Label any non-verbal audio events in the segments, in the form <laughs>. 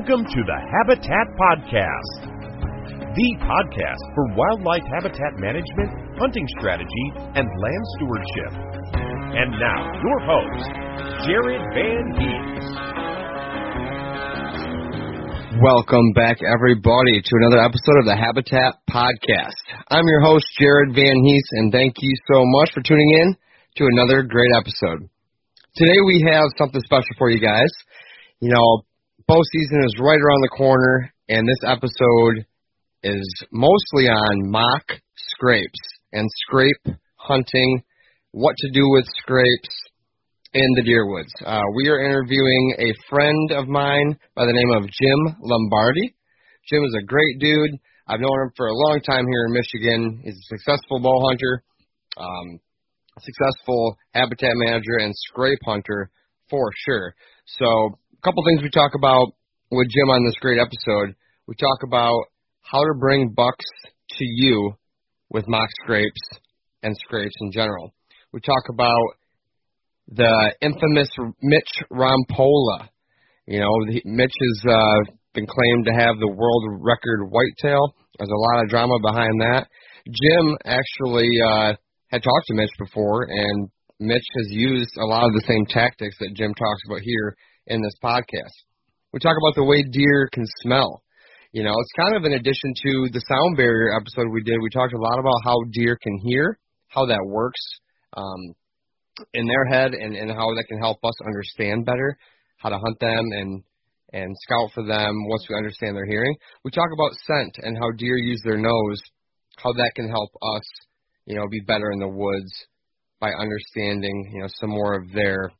Welcome to the Habitat Podcast, the podcast for wildlife habitat management, hunting strategy, and land stewardship. And now, your host, Jared Van Hees. Welcome back, everybody, to another episode of the Habitat Podcast. I'm your host, Jared Van Hees, and thank you so much for tuning in to another great episode. Today we have something special for you guys. You know, bow season is right around the corner, and this episode is mostly on mock scrapes and scrape hunting, what to do with scrapes in the deer woods. Uh, we are interviewing a friend of mine by the name of Jim Lombardi. Jim is a great dude. I've known him for a long time here in Michigan. He's a successful bow hunter, um, successful habitat manager, and scrape hunter for sure. So a couple things we talk about with Jim on this great episode. We talk about how to bring bucks to you with mock scrapes and scrapes in general. We talk about the infamous Mitch Rompola. You know, Mitch has uh, been claimed to have the world record whitetail. There's a lot of drama behind that. Jim actually uh, had talked to Mitch before, and Mitch has used a lot of the same tactics that Jim talks about here in this podcast. We talk about the way deer can smell. You know, it's kind of in addition to the sound barrier episode we did. We talked a lot about how deer can hear, how that works um, in their head, and, and how that can help us understand better how to hunt them and and scout for them once we understand their hearing. We talk about scent and how deer use their nose, how that can help us, you know, be better in the woods by understanding, you know, some more of their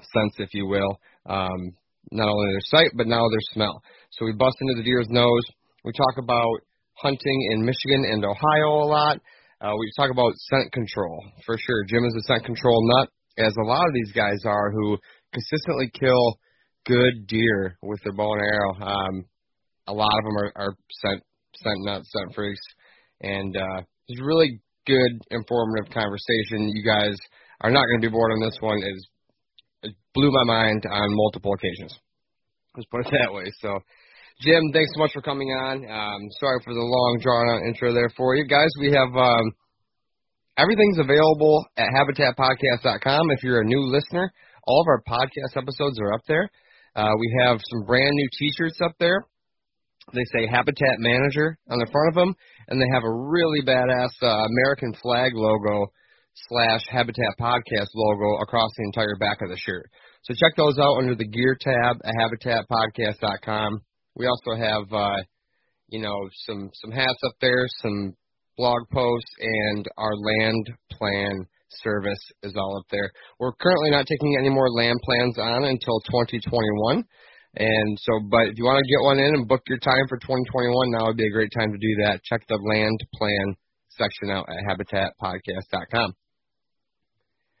sense, if you will, um, not only their sight, but now their smell. So we bust into the deer's nose. We talk about hunting in Michigan and Ohio a lot. Uh, we talk about scent control for sure. Jim is a scent control nut, as a lot of these guys are who consistently kill good deer with their bow and arrow. Um, a lot of them are, are scent scent nuts, scent freaks, and uh, it's really good, informative conversation. You guys are not going to be bored on this one. It's blew my mind on multiple occasions. Let's put it that way. So, Jim, thanks so much for coming on. Um, sorry for the long, drawn out intro there for you guys. We have um, everything's available at habitatpodcast.com. If you're a new listener, all of our podcast episodes are up there. Uh, we have some brand new T-shirts up there. They say Habitat Manager on the front of them, and they have a really badass uh, American flag logo slash Habitat Podcast logo across the entire back of the shirt. So check those out under the gear tab at habitatpodcast.com. We also have, uh, you know, some some hats up there, some blog posts, and our land plan service is all up there. We're currently not taking any more land plans on until 2021. And so, but if you want to get one in and book your time for 2021, now would be a great time to do that. Check the land plan section out at habitatpodcast.com.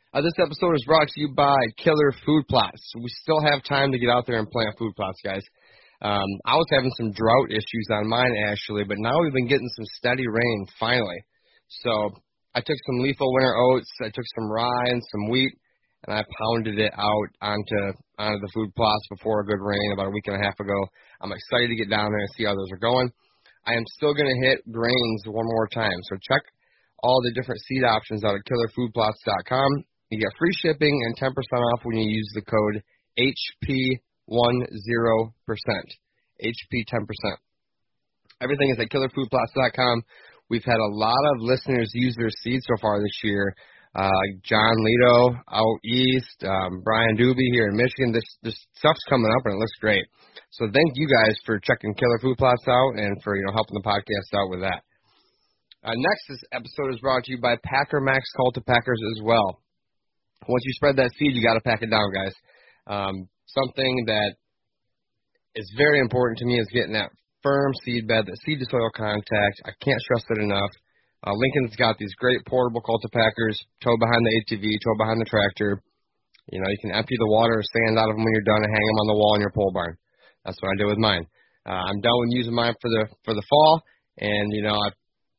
Uh, this episode is brought to you by Killer Food Plots. We still have time to get out there and plant food plots, guys. Um, I was having some drought issues on mine actually, but now we've been getting some steady rain finally. So I took some lethal winter oats, I took some rye and some wheat, and I pounded it out onto onto the food plots before a good rain about a week and a half ago. I'm excited to get down there and see how those are going. I am still going to hit grains one more time, so check all the different seed options out at killerfoodplots.com. You get free shipping and 10% off when you use the code HP10%. HP 10%. Everything is at killerfoodplots.com. We've had a lot of listeners use their seeds so far this year. Uh, John Lito out east, um, Brian Doobie here in Michigan. This this stuff's coming up and it looks great. So thank you guys for checking Killer Food Plots out and for you know helping the podcast out with that. Uh, next this episode is brought to you by Packer Max packers as well. Once you spread that seed, you got to pack it down, guys. Um, something that is very important to me is getting that firm seed bed, that seed to soil contact. I can't stress it enough. Uh, Lincoln's got these great portable cultipackers, tow behind the ATV, tow behind the tractor. You know, you can empty the water or sand out of them when you're done and hang them on the wall in your pole barn. That's what I did with mine. Uh, I'm done with using mine for the for the fall, and you know, I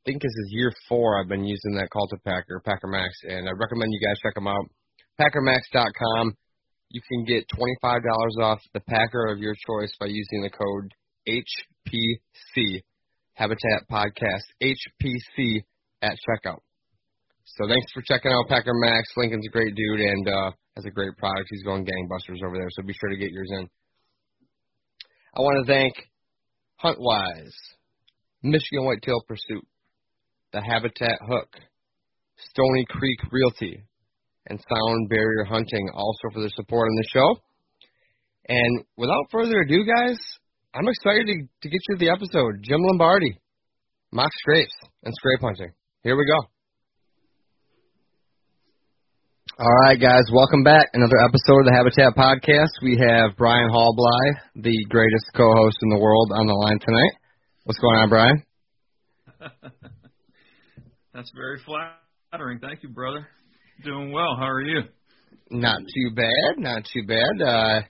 think this is year four I've been using that cultipacker, Packer Max, and I recommend you guys check them out. PackerMax.com. You can get $25 off the packer of your choice by using the code HPC Habitat Podcast HPC at checkout. So thanks for checking out Packer Max. Lincoln's a great dude and uh, has a great product. He's going gangbusters over there, so be sure to get yours in. I want to thank Huntwise, Michigan Whitetail Pursuit, the Habitat Hook, Stony Creek Realty, and Sound Barrier Hunting also for their support on the show. And without further ado, guys, I'm excited to, to get you to the episode. Jim Lombardi, mock scrapes and scrape hunting. Here we go. All right, guys, welcome back. Another episode of the Habitat Podcast. We have Brian Hallbly, the greatest co-host in the world, on the line tonight. What's going on, Brian? <laughs> That's very flattering. Thank you, brother. Doing well. How are you? Not too bad. Not too bad. Uh,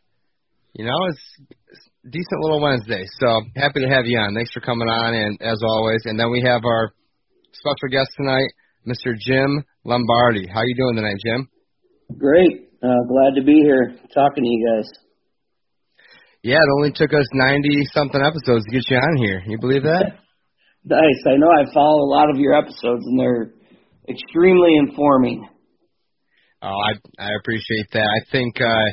you know, it's, it's decent little Wednesday. So happy to have you on. Thanks for coming on, and as always. And then we have our special guest tonight, Mr. Jim Lombardi. How are you doing tonight, Jim? Great. Uh, glad to be here talking to you guys. Yeah, it only took us 90 something episodes to get you on here. You believe that? <laughs> nice. I know I follow a lot of your episodes, and they're extremely informing. Oh, I I appreciate that. I think uh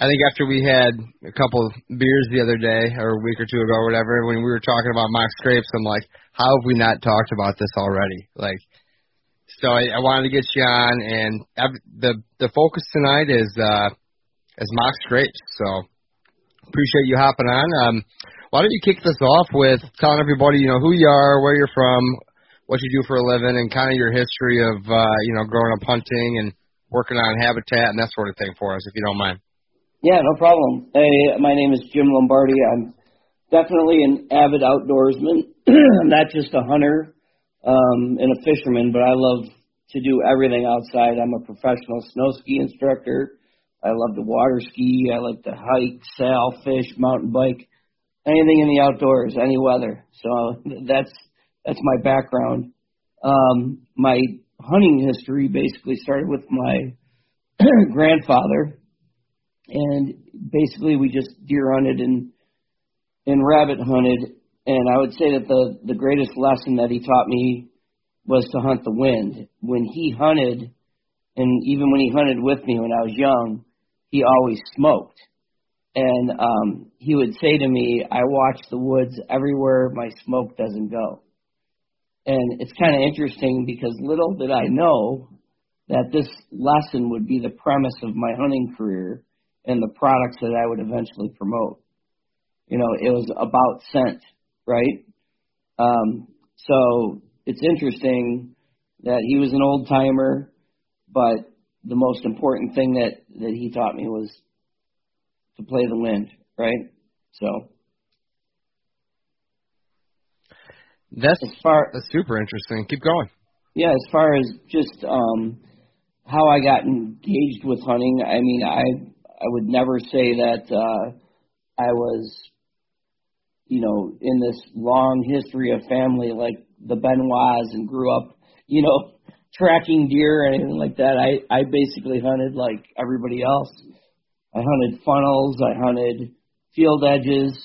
I think after we had a couple of beers the other day or a week or two ago or whatever, when we were talking about mock scrapes, I'm like, how have we not talked about this already? Like, so I, I wanted to get you on, and i, the the focus tonight is uh is mock scrapes. So appreciate you hopping on. Um, why don't you kick this off with telling everybody, you know, who you are, where you're from, what you do for a living, and kind of your history of uh, you know growing up hunting and working on habitat and that sort of thing for us, if you don't mind. Yeah, no problem. Hey, my name is Jim Lombardi. I'm definitely an avid outdoorsman. <clears throat> I'm not just a hunter um, and a fisherman, but I love to do everything outside. I'm a professional snow ski instructor. I love to water ski. I like to hike, sail, fish, mountain bike, anything in the outdoors, any weather. So <laughs> that's that's my background. Um, my hunting history basically started with my <clears throat> grandfather, and basically we just deer hunted and and rabbit hunted. And I would say that the the greatest lesson that he taught me was to hunt the wind. When he hunted, and even when he hunted with me when I was young, he always smoked. And um, he would say to me, "I watch the woods everywhere my smoke doesn't go." And it's kind of interesting because little did I know that this lesson would be the premise of my hunting career and the products that I would eventually promote. You know, it was about scent, right? Um, so it's interesting that he was an old timer, but the most important thing that, that he taught me was to play the wind, right? So That's as far that's super interesting. Keep going. Yeah, as far as just um how I got engaged with hunting, I mean, I I would never say that uh I was you know, in this long history of family like the Benoits and grew up, you know, <laughs> tracking deer or anything like that. I I basically hunted like everybody else. I hunted funnels. I hunted field edges.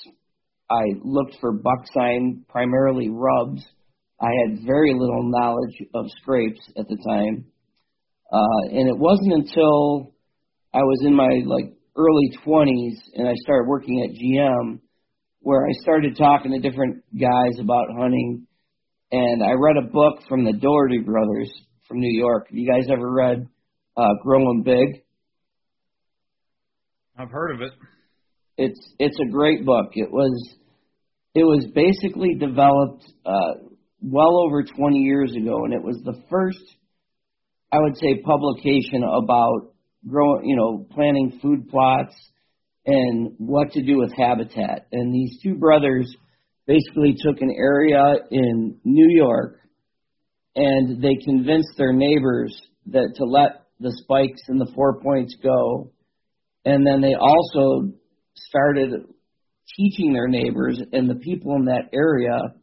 I looked for buck sign, primarily rubs. I had very little knowledge of scrapes at the time, uh, and it wasn't until I was in my like early 20s and I started working at GM where I started talking to different guys about hunting. And I read a book from the Doherty brothers from New York. Have you guys ever read uh, Growing Big? I've heard of it. It's it's a great book. It was it was basically developed uh, well over 20 years ago, and it was the first, I would say, publication about growing, you know, planting food plots and what to do with habitat. And these two brothers basically took an area in New York and they convinced their neighbors that to let the spikes and the four points go. And then they also started teaching their neighbors and the people in that area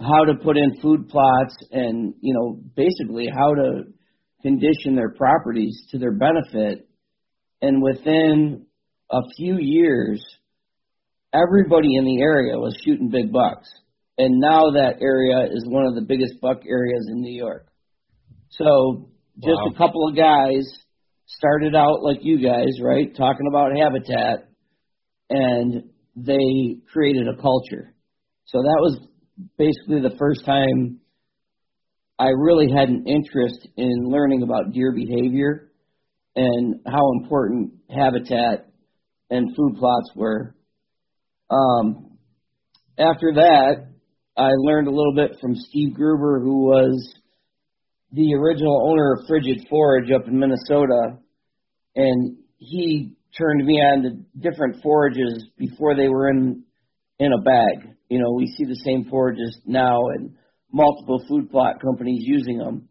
how to put in food plots and, you know, basically how to condition their properties to their benefit. And within a few years, everybody in the area was shooting big bucks. And now that area is one of the biggest buck areas in New York. So just wow. a couple of guys started out like you guys, right, talking about habitat, and they created a culture. So that was basically the first time I really had an interest in learning about deer behavior and how important habitat and food plots were. Um, after that, I learned a little bit from Steve Gruber, who was the original owner of Frigid Forage up in Minnesota, and he turned me on to different forages before they were in in a bag. You know, we see the same forages now and multiple food plot companies using them.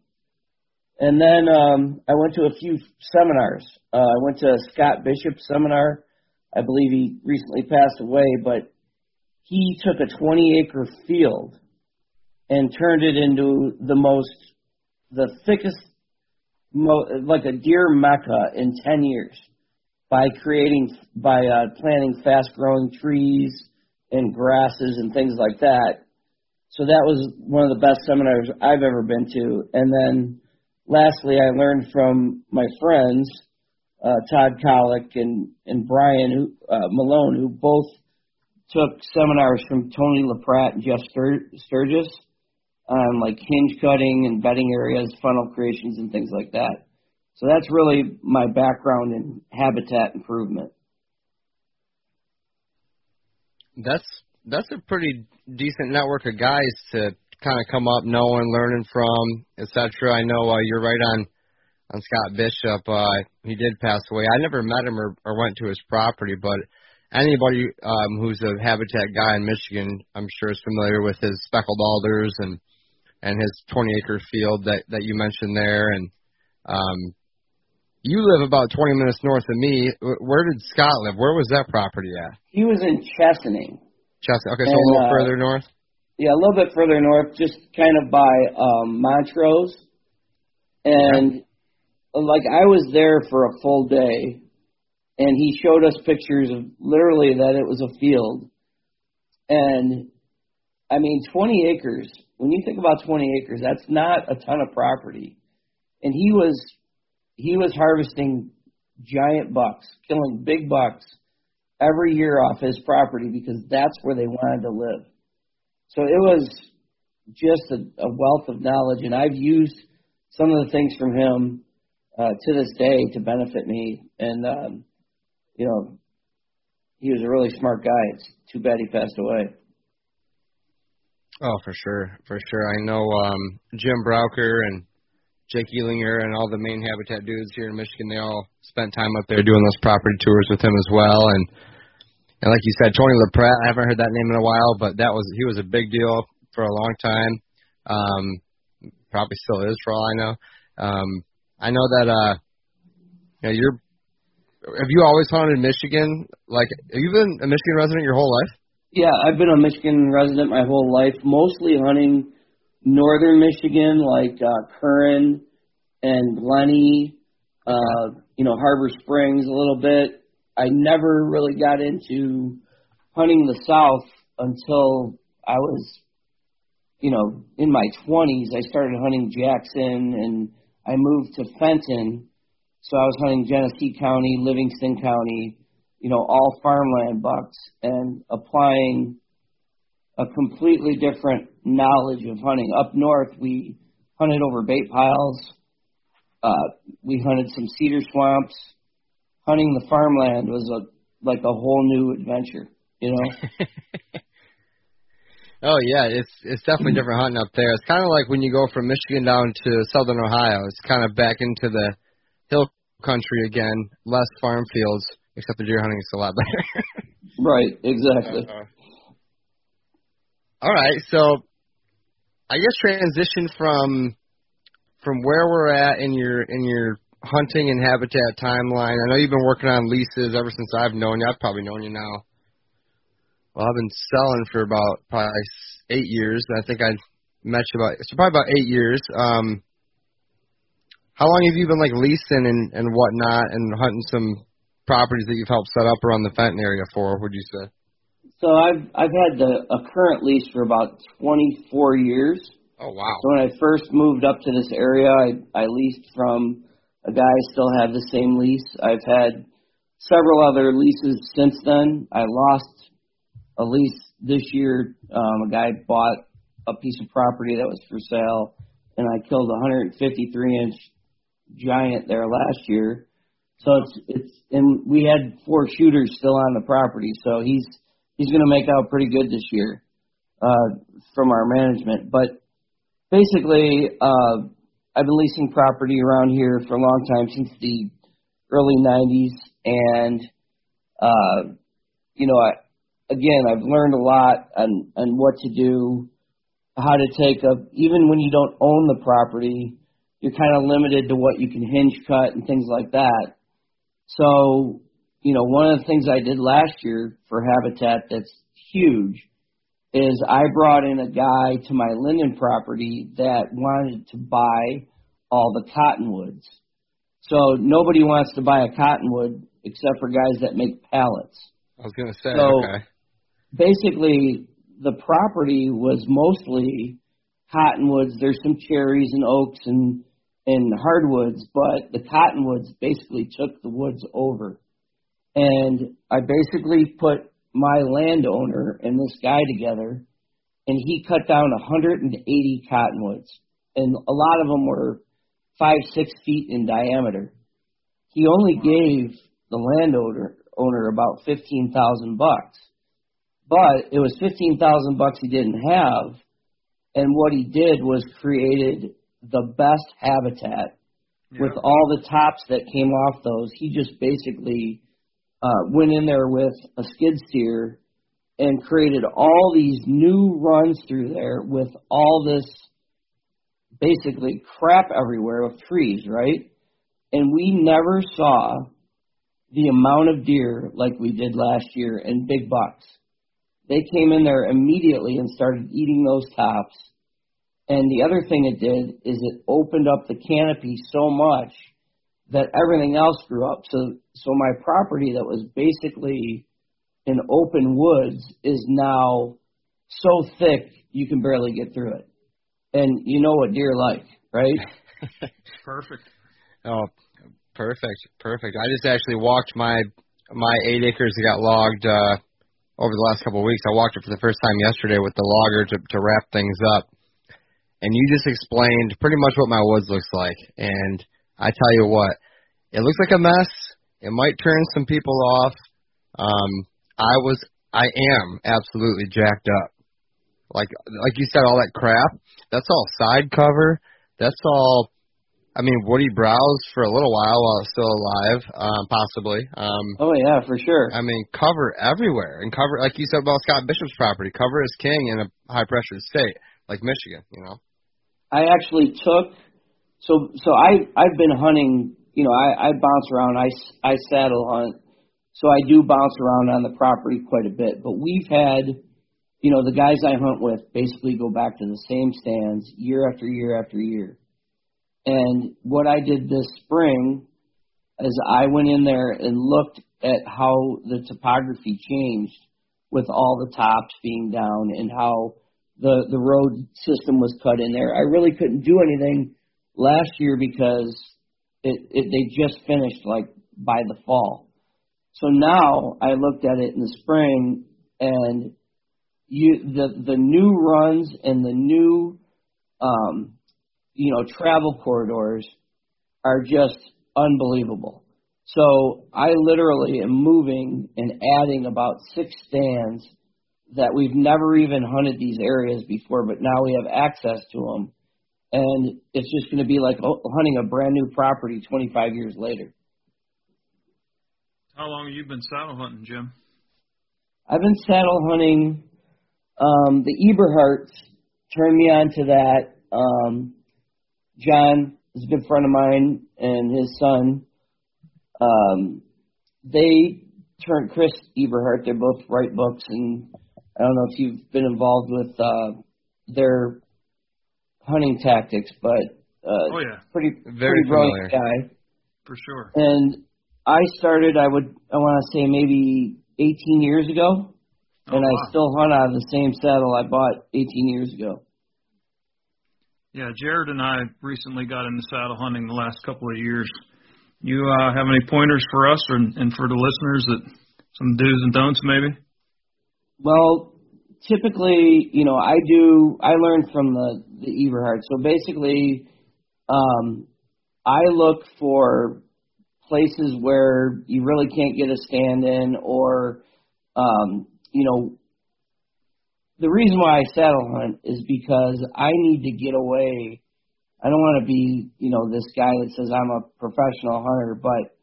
And then um, I went to a few seminars. Uh, I went to a Scott Bishop seminar. I believe he recently passed away, but he took a 20 acre field and turned it into the most, the thickest, mo- like a deer mecca in 10 years by creating, by uh, planting fast growing trees and grasses and things like that. So that was one of the best seminars I've ever been to. And then lastly, I learned from my friends, uh, Todd Kollick and, and Brian who, uh, Malone, who both took seminars from Tony LaPratt and Jeff Stur- Sturgis on like hinge cutting and bedding areas, funnel creations, and things like that. So that's really my background in habitat improvement. That's that's a pretty decent network of guys to kind of come up knowing, learning from, etc. I know uh, you're right on on Scott Bishop. Uh, he did pass away. I never met him or, or went to his property, but anybody um, who's a habitat guy in Michigan, I'm sure is familiar with his speckled alders and and his 20 acre field that that you mentioned there. And um, you live about 20 minutes north of me. Where did Scott live? Where was that property at? He was in Chesaning. Chesaning. Okay, so and, a little uh, further north. Yeah, a little bit further north, just kind of by um, Montrose, and yeah. like I was there for a full day, and he showed us pictures of literally that it was a field, and I mean, 20 acres. When you think about 20 acres, that's not a ton of property, and he was he was harvesting giant bucks, killing big bucks every year off his property because that's where they wanted to live. So it was just a, a wealth of knowledge, and I've used some of the things from him uh, to this day to benefit me. And um, you know, he was a really smart guy. It's too bad he passed away. Oh, for sure, for sure. I know um, Jim Brauker and Jake Ealinger and all the main habitat dudes here in Michigan, they all spent time up there doing those property tours with him as well. And and like you said, Tony LaPratt, I haven't heard that name in a while, but that was he was a big deal for a long time. Um, probably still is for all I know. Um, I know that uh, you know, you're. Have you always hunted Michigan? Like, have you been a Michigan resident your whole life? Yeah, I've been a Michigan resident my whole life, mostly hunting northern Michigan, like uh, Curran and Glennie, uh, you know, Harbor Springs a little bit. I never really got into hunting the South until I was, you know, in my 20s. I started hunting Jackson and I moved to Fenton. So I was hunting Genesee County, Livingston County, you know, all farmland bucks and applying a completely different knowledge of hunting. Up north, we hunted over bait piles. Uh, we hunted some cedar swamps. Hunting the farmland was a like a whole new adventure, you know. <laughs> oh yeah, it's it's definitely <clears throat> different hunting up there. It's kind of like when you go from Michigan down to southern Ohio. It's kind of back into the hill country again, less farm fields, except the deer hunting is a lot better. <laughs> right, exactly. Uh, all right, so I guess transition from from where we're at in your in your hunting and habitat timeline. I know you've been working on leases ever since I've known you. I've probably known you now. Well, I've been selling for about probably eight years. I think I met you about it's probably about eight years. Um, how long have you been like leasing and and whatnot and hunting some properties that you've helped set up around the Fenton area for? Would you say? So I've I've had the, a current lease for about 24 years. Oh wow! So when I first moved up to this area, I I leased from a guy. I still have the same lease. I've had several other leases since then. I lost a lease this year. Um, a guy bought a piece of property that was for sale, and I killed a 153 inch giant there last year. So it's it's and we had four shooters still on the property. So he's he's going to make out pretty good this year uh, from our management. But basically, uh, I've been leasing property around here for a long time since the early '90s, and uh, you know, I, again, I've learned a lot on on what to do, how to take a even when you don't own the property, you're kind of limited to what you can hinge cut and things like that. So you know, one of the things I did last year for Habitat that's huge is I brought in a guy to my Linden property that wanted to buy all the cottonwoods. So nobody wants to buy a cottonwood except for guys that make pallets. I was going to say, so okay. Basically, the property was mostly cottonwoods. There's some cherries and oaks and and hardwoods, but the cottonwoods basically took the woods over and I basically put my landowner and this guy together, and he cut down 180 cottonwoods, and a lot of them were five, six feet in diameter. He only gave the landowner owner about fifteen thousand bucks, but it was fifteen thousand bucks he didn't have, and what he did was created the best habitat yeah. with all the tops that came off those. He just basically uh, went in there with a skid steer and created all these new runs through there with all this basically crap everywhere of trees, right? And we never saw the amount of deer like we did last year and big bucks. They came in there immediately and started eating those tops. And the other thing it did is it opened up the canopy so much that everything else grew up. So so my property that was basically in open woods is now so thick you can barely get through it. And you know what deer like, right? <laughs> perfect. Oh, perfect, perfect. I just actually walked my my eight acres that got logged uh, over the last couple of weeks. I walked it for the first time yesterday with the logger to to wrap things up, and you just explained pretty much what my woods looks like. And I tell you what, it looks like a mess. It might turn some people off. Um, I was, I am absolutely jacked up. Like, like you said, all that crap. That's all side cover. That's all. I mean, Woody browse for a little while while it's still alive, um, possibly. Um, oh yeah, for sure. I mean, cover everywhere and cover, like you said about Scott Bishop's property. Cover is king in a high pressure state like Michigan. You know. I actually took so so I I've been hunting. You know, I I bounce around. I I saddle hunt, so I do bounce around on the property quite a bit. But we've had you know, the guys I hunt with basically go back to the same stands year after year after year. And what I did this spring is I went in there and looked at how the topography changed with all the tops being down and how the the road system was cut in there. I really couldn't do anything last year because it, it they just finished like by the fall. So now I looked at it in the spring and you the the new runs and the new um you know travel corridors are just unbelievable. So I literally am moving and adding about six stands that we've never even hunted these areas before, but now we have access to them. And it's just going to be like hunting a brand new property 25 years later. How long have you been saddle hunting, Jim? I've been saddle hunting. Um, the Eberharts turned me on to that. Um, John is a good friend of mine and his son. Um, they turned Chris Eberhart. They both write books, and I don't know if you've been involved with uh, their hunting tactics, but uh, oh yeah, pretty very pretty brilliant familiar. guy. For sure. And I started, I would, I want to say maybe 18 years ago, Oh, and wow. I still hunt out of the same saddle I bought 18 years ago. Yeah, Jared and I recently got into saddle hunting the last couple of years. You uh, have any pointers for us or, and for the listeners that some do's and don'ts maybe? Well, typically, you know, I do. I learned from the the Eberhart. So basically, um, I look for places where you really can't get a stand in, or um, you know, the reason why I saddle hunt is because I need to get away. I don't want to be, you know, this guy that says I'm a professional hunter, but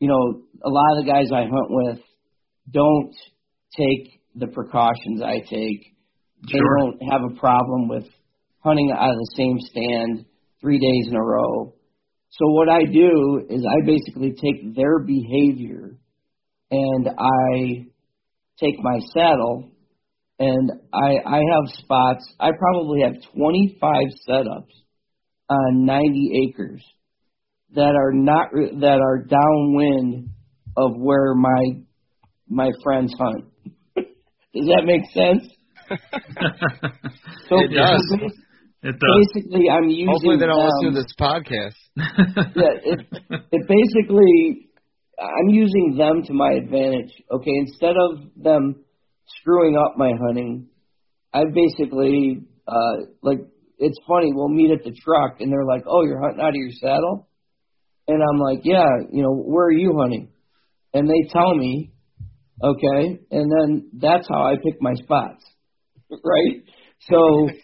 you know, a lot of the guys I hunt with don't take the precautions I take. They Sure. don't have a problem with hunting out of the same stand three days in a row. So what I do is I basically take their behavior and I take my saddle and I I have spots. I probably have 25 setups on 90 acres that are not that are downwind of where my my friends hunt. Does that make sense? <laughs> So It does. it does. basically, I'm using Hopefully they don't them. listen to this podcast. <laughs> yeah, it, it basically, I'm using them to my advantage. Okay, instead of them screwing up my hunting, I basically, uh, like, it's funny. We'll meet at the truck, and they're like, "Oh, you're hunting out of your saddle," and I'm like, "Yeah, you know, where are you hunting?" And they tell me, okay, and then that's how I pick my spots, right? So. <laughs>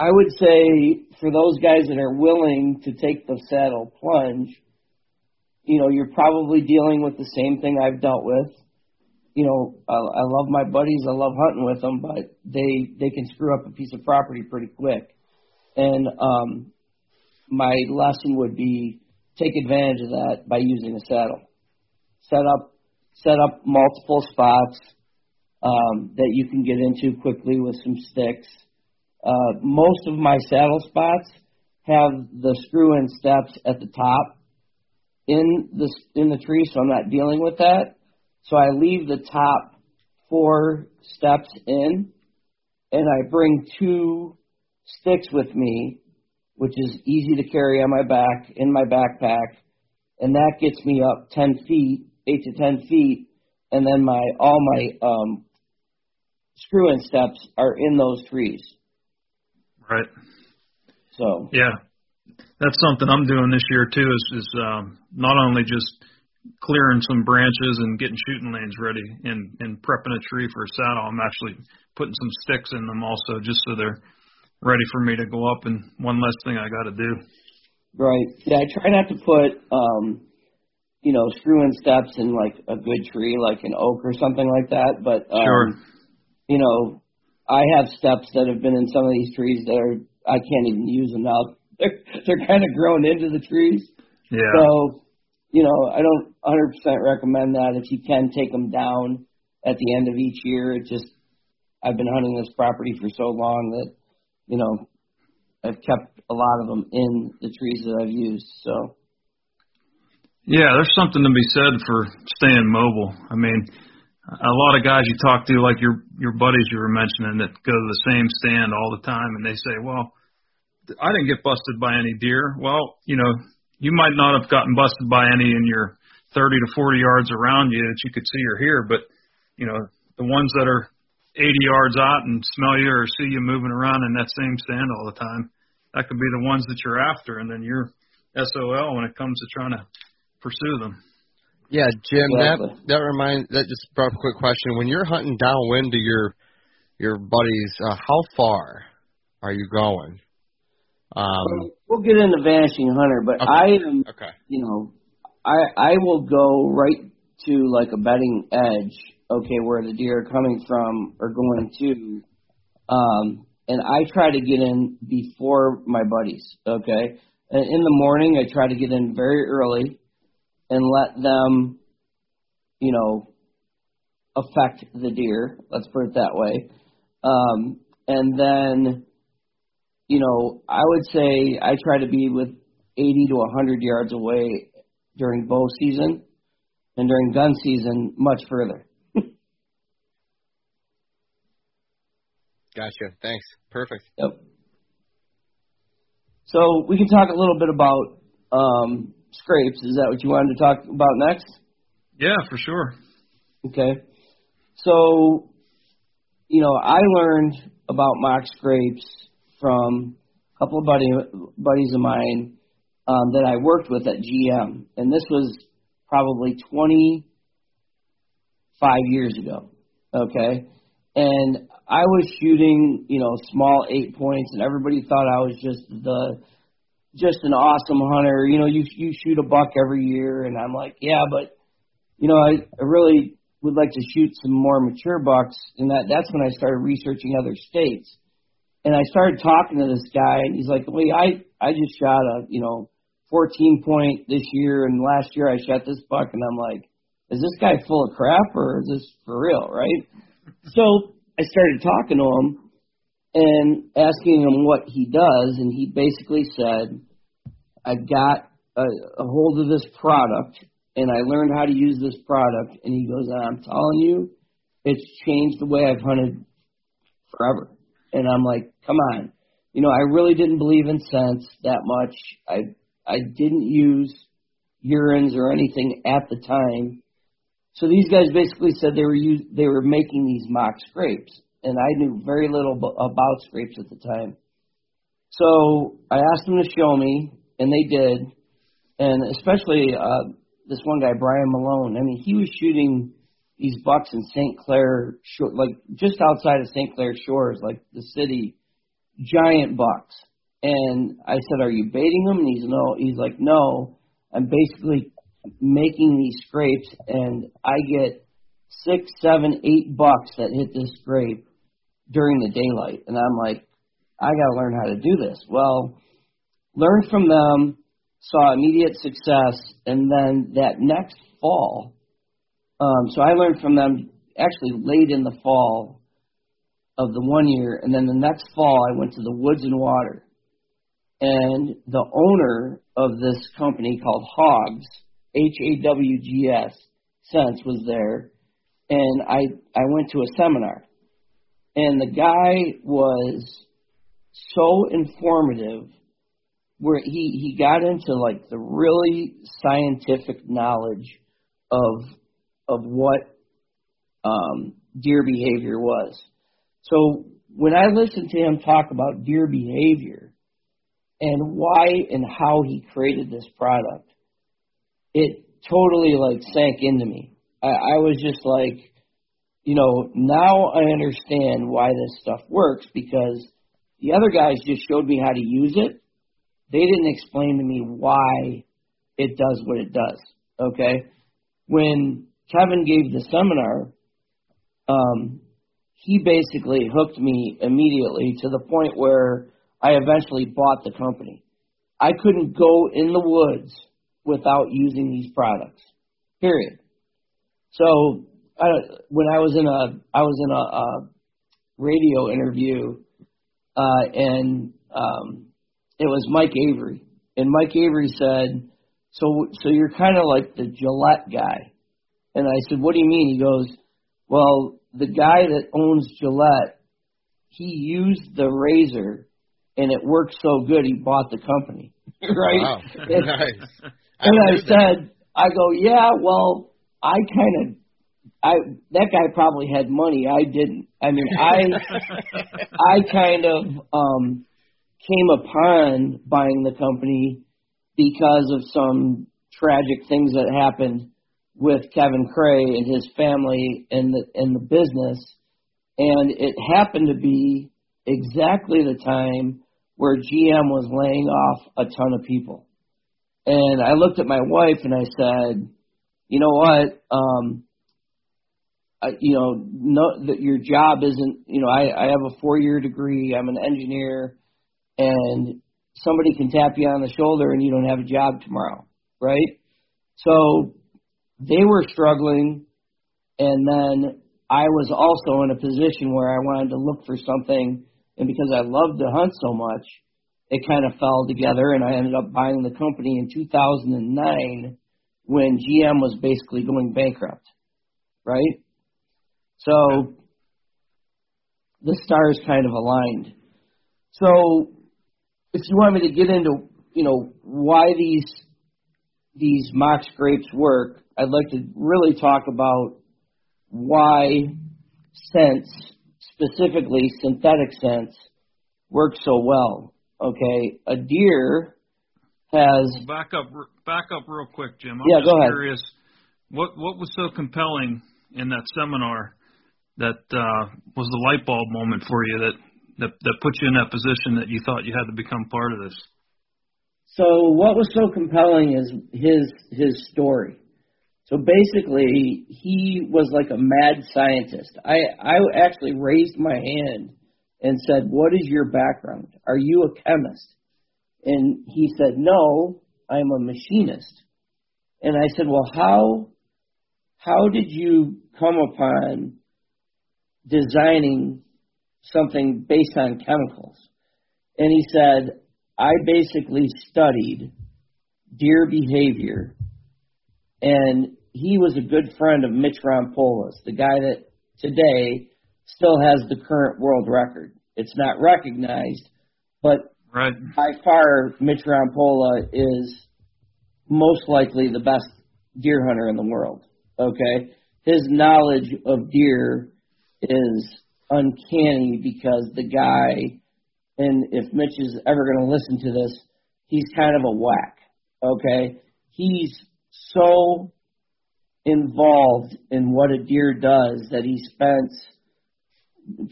I would say for those guys that are willing to take the saddle plunge, you know, you're probably dealing with the same thing I've dealt with. You know, I, I love my buddies, I love hunting with them, but they they can screw up a piece of property pretty quick. And um, my lesson would be take advantage of that by using a saddle. Set up set up multiple spots um, that you can get into quickly with some sticks. Uh, most of my saddle spots have the screw-in steps at the top in the in the tree, so I'm not dealing with that. So I leave the top four steps in, and I bring two sticks with me, which is easy to carry on my back in my backpack, and that gets me up ten feet, eight to ten feet, and then my all my um, screw-in steps are in those trees. right. So Yeah, that's something I'm doing this year too. Is is um, not only just clearing some branches and getting shooting lanes ready and and prepping a tree for a saddle. I'm actually putting some sticks in them also, just so they're ready for me to go up. And one less thing I got to do. right, yeah, I try not to put um, you know screw-in steps in like a good tree, like an oak or something like that. But um, Sure. you know, I have steps that have been in some of these trees that are I can't even use them now. <laughs> They're they're kind of grown into the trees. Yeah. So, you know, I don't 100% recommend that. If you can take them down at the end of each year, it just I've been hunting this property for so long that, you know, I've kept a lot of them in the trees that I've used. So. Yeah, there's something to be said for staying mobile. I mean, a lot of guys you talk to, like your your buddies you were mentioning, that go to the same stand all the time, and they say, "Well, I didn't get busted by any deer." Well, you know, you might not have gotten busted by any in your 30 to 40 yards around you that you could see or hear, but you know, the ones that are 80 yards out and smell you or see you moving around in that same stand all the time, that could be the ones that you're after, and then you're SOL when it comes to trying to pursue them. Yeah, Jim, Exactly. that that reminds that just brought up a quick question. When you're hunting downwind to your your buddies, uh, how far are you going? Um, we'll get into vanishing hunter, but Okay. I am, okay. you know, I I will go right to like a bedding edge, okay, where the deer are coming from or going to, um, and I try to get in before my buddies, okay. And in the morning, I try to get in very early and let them, you know, affect the deer. Let's put it that way. Um, and then, you know, I would say I try to be with 80 to 100 yards away during bow season, and during gun season, much further. Gotcha. Thanks. Perfect. Yep. So we can talk a little bit about um, scrapes. Is that what you wanted to talk about next? Yeah, for sure. Okay. So, you know, I learned about mock scrapes from a couple of buddy, buddies of mine um, that I worked with at GM, and this was probably 25 years ago. Okay. And I was shooting, you know, small eight points, and everybody thought I was just the just an awesome hunter. You know, you you shoot a buck every year, and I'm like, yeah, but you know, I, I really would like to shoot some more mature bucks, and that that's when I started researching other states. And I started talking to this guy, and he's like, "Wait, I I just shot a you know 14 point this year, and last year I shot this buck," and I'm like, "Is this guy full of crap, or is this for real?" Right? so I started talking to him and asking him what he does, and he basically said, "I got a, a hold of this product." and I learned how to use this product. And he goes, I'm telling you, it's changed the way I've hunted forever. And I'm like, come on. You know, I really didn't believe in scents that much. I I didn't use urines or anything at the time. So these guys basically said they were use, they were making these mock scrapes, and I knew very little about scrapes at the time. So I asked them to show me, and they did. And especially uh, this one guy, Brian Malone. I mean, he was shooting these bucks in St. Clair, shore, like just outside of St. Clair Shores, like the city, giant bucks. And I said, "Are you baiting them?" And he's no. He's like, "No, I'm basically making these scrapes, and I get six, seven, eight bucks that hit this scrape during the daylight." And I'm like, "I got to learn how to do this." Well, learned from them saw immediate success, and then that next fall, um, so I learned from them actually late in the fall of the one year, and then the next fall I went to the Woods and Water, and the owner of this company called Hawgs, H A W G S, Scents was there, and I I went to a seminar, and the guy was so informative where he he got into like the really scientific knowledge of of what um, deer behavior was. So when I listened to him talk about deer behavior and why and how he created this product, it totally like sank into me. I, I was just like, you know, now I understand why this stuff works because the other guys just showed me how to use it they didn't explain to me why it does what it does. Okay, when Kevin gave the seminar, um, he basically hooked me immediately to the point where I eventually bought the company. I couldn't go in the woods without using these products. Period. So I, when I was in a I was in a, a radio interview, uh, and um, it was Mike Avery, and Mike Avery said, "So, so you're kind of like the Gillette guy." And I said, "What do you mean?" He goes, "Well, the guy that owns Gillette, he used the razor, and it worked so good he bought the company." <laughs> right? Wow. And, <laughs> nice. and I that. said, I go, yeah, well, I kind of, I that guy probably had money. I didn't. I mean, I <laughs> I kind of um came upon buying the company because of some tragic things that happened with Kevin Cray and his family and the and the business, and it happened to be exactly the time where GM was laying off a ton of people. And I looked at my wife and I said, you know what, um, I, you know, no, that your job isn't, you know, I, I have a four year degree, I'm an engineer, and somebody can tap you on the shoulder and you don't have a job tomorrow, right? So they were struggling, and then I was also in a position where I wanted to look for something, and because I loved to hunt so much, it kind of fell together, and I ended up buying the company in 2009 when GM was basically going bankrupt, right? So the stars kind of aligned. So if you want me to get into, you know, why these these mock scrapes work, I'd like to really talk about why scents, specifically synthetic scents, work so well. Okay, a deer has Back up, back up real quick, Jim. I'm Yeah, just go ahead. curious. What what was so compelling in that seminar that uh, was the light bulb moment for you that, that that put you in that position that you thought you had to become part of this? So what was so compelling is his his story. So basically, he was like a mad scientist. I I actually raised my hand and said, "What is your background? Are you a chemist?" And he said, "No, I'm a machinist." And I said, "Well, how how did you come upon designing something based on chemicals?" And he said, I basically studied deer behavior, and he was a good friend of Mitch Rompola's, the guy that today still has the current world record. It's not recognized, but Right. by far, Mitch Rompola is most likely the best deer hunter in the world. Okay, his knowledge of deer is uncanny because the guy, and if Mitch is ever going to listen to this, he's kind of a whack. Okay, he's so involved in what a deer does that he spends.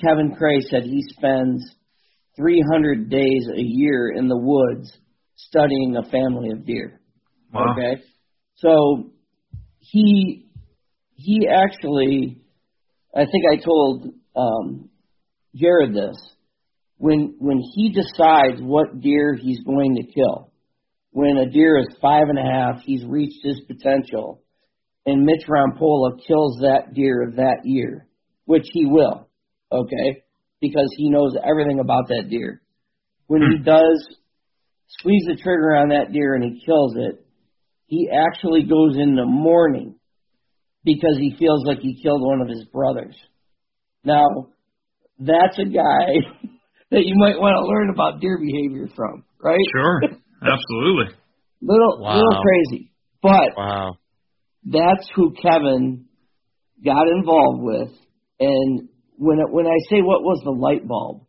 Kevin Cray said he spends 300 days a year in the woods studying a family of deer. Wow. Okay, so he he actually, I think I told um, Jared this when when he decides what deer he's going to kill. When a deer is five and a half, he's reached his potential, and Mitch Rompola kills that deer of that year, which he will, okay, because he knows everything about that deer. When he does squeeze the trigger on that deer and he kills it, he actually goes into mourning because he feels like he killed one of his brothers. Now, that's a guy <laughs> that you might want to learn about deer behavior from, right? Sure. Absolutely. <laughs> Little Wow. little crazy. But Wow. that's who Kevin got involved with. And when it, when I say what was the light bulb,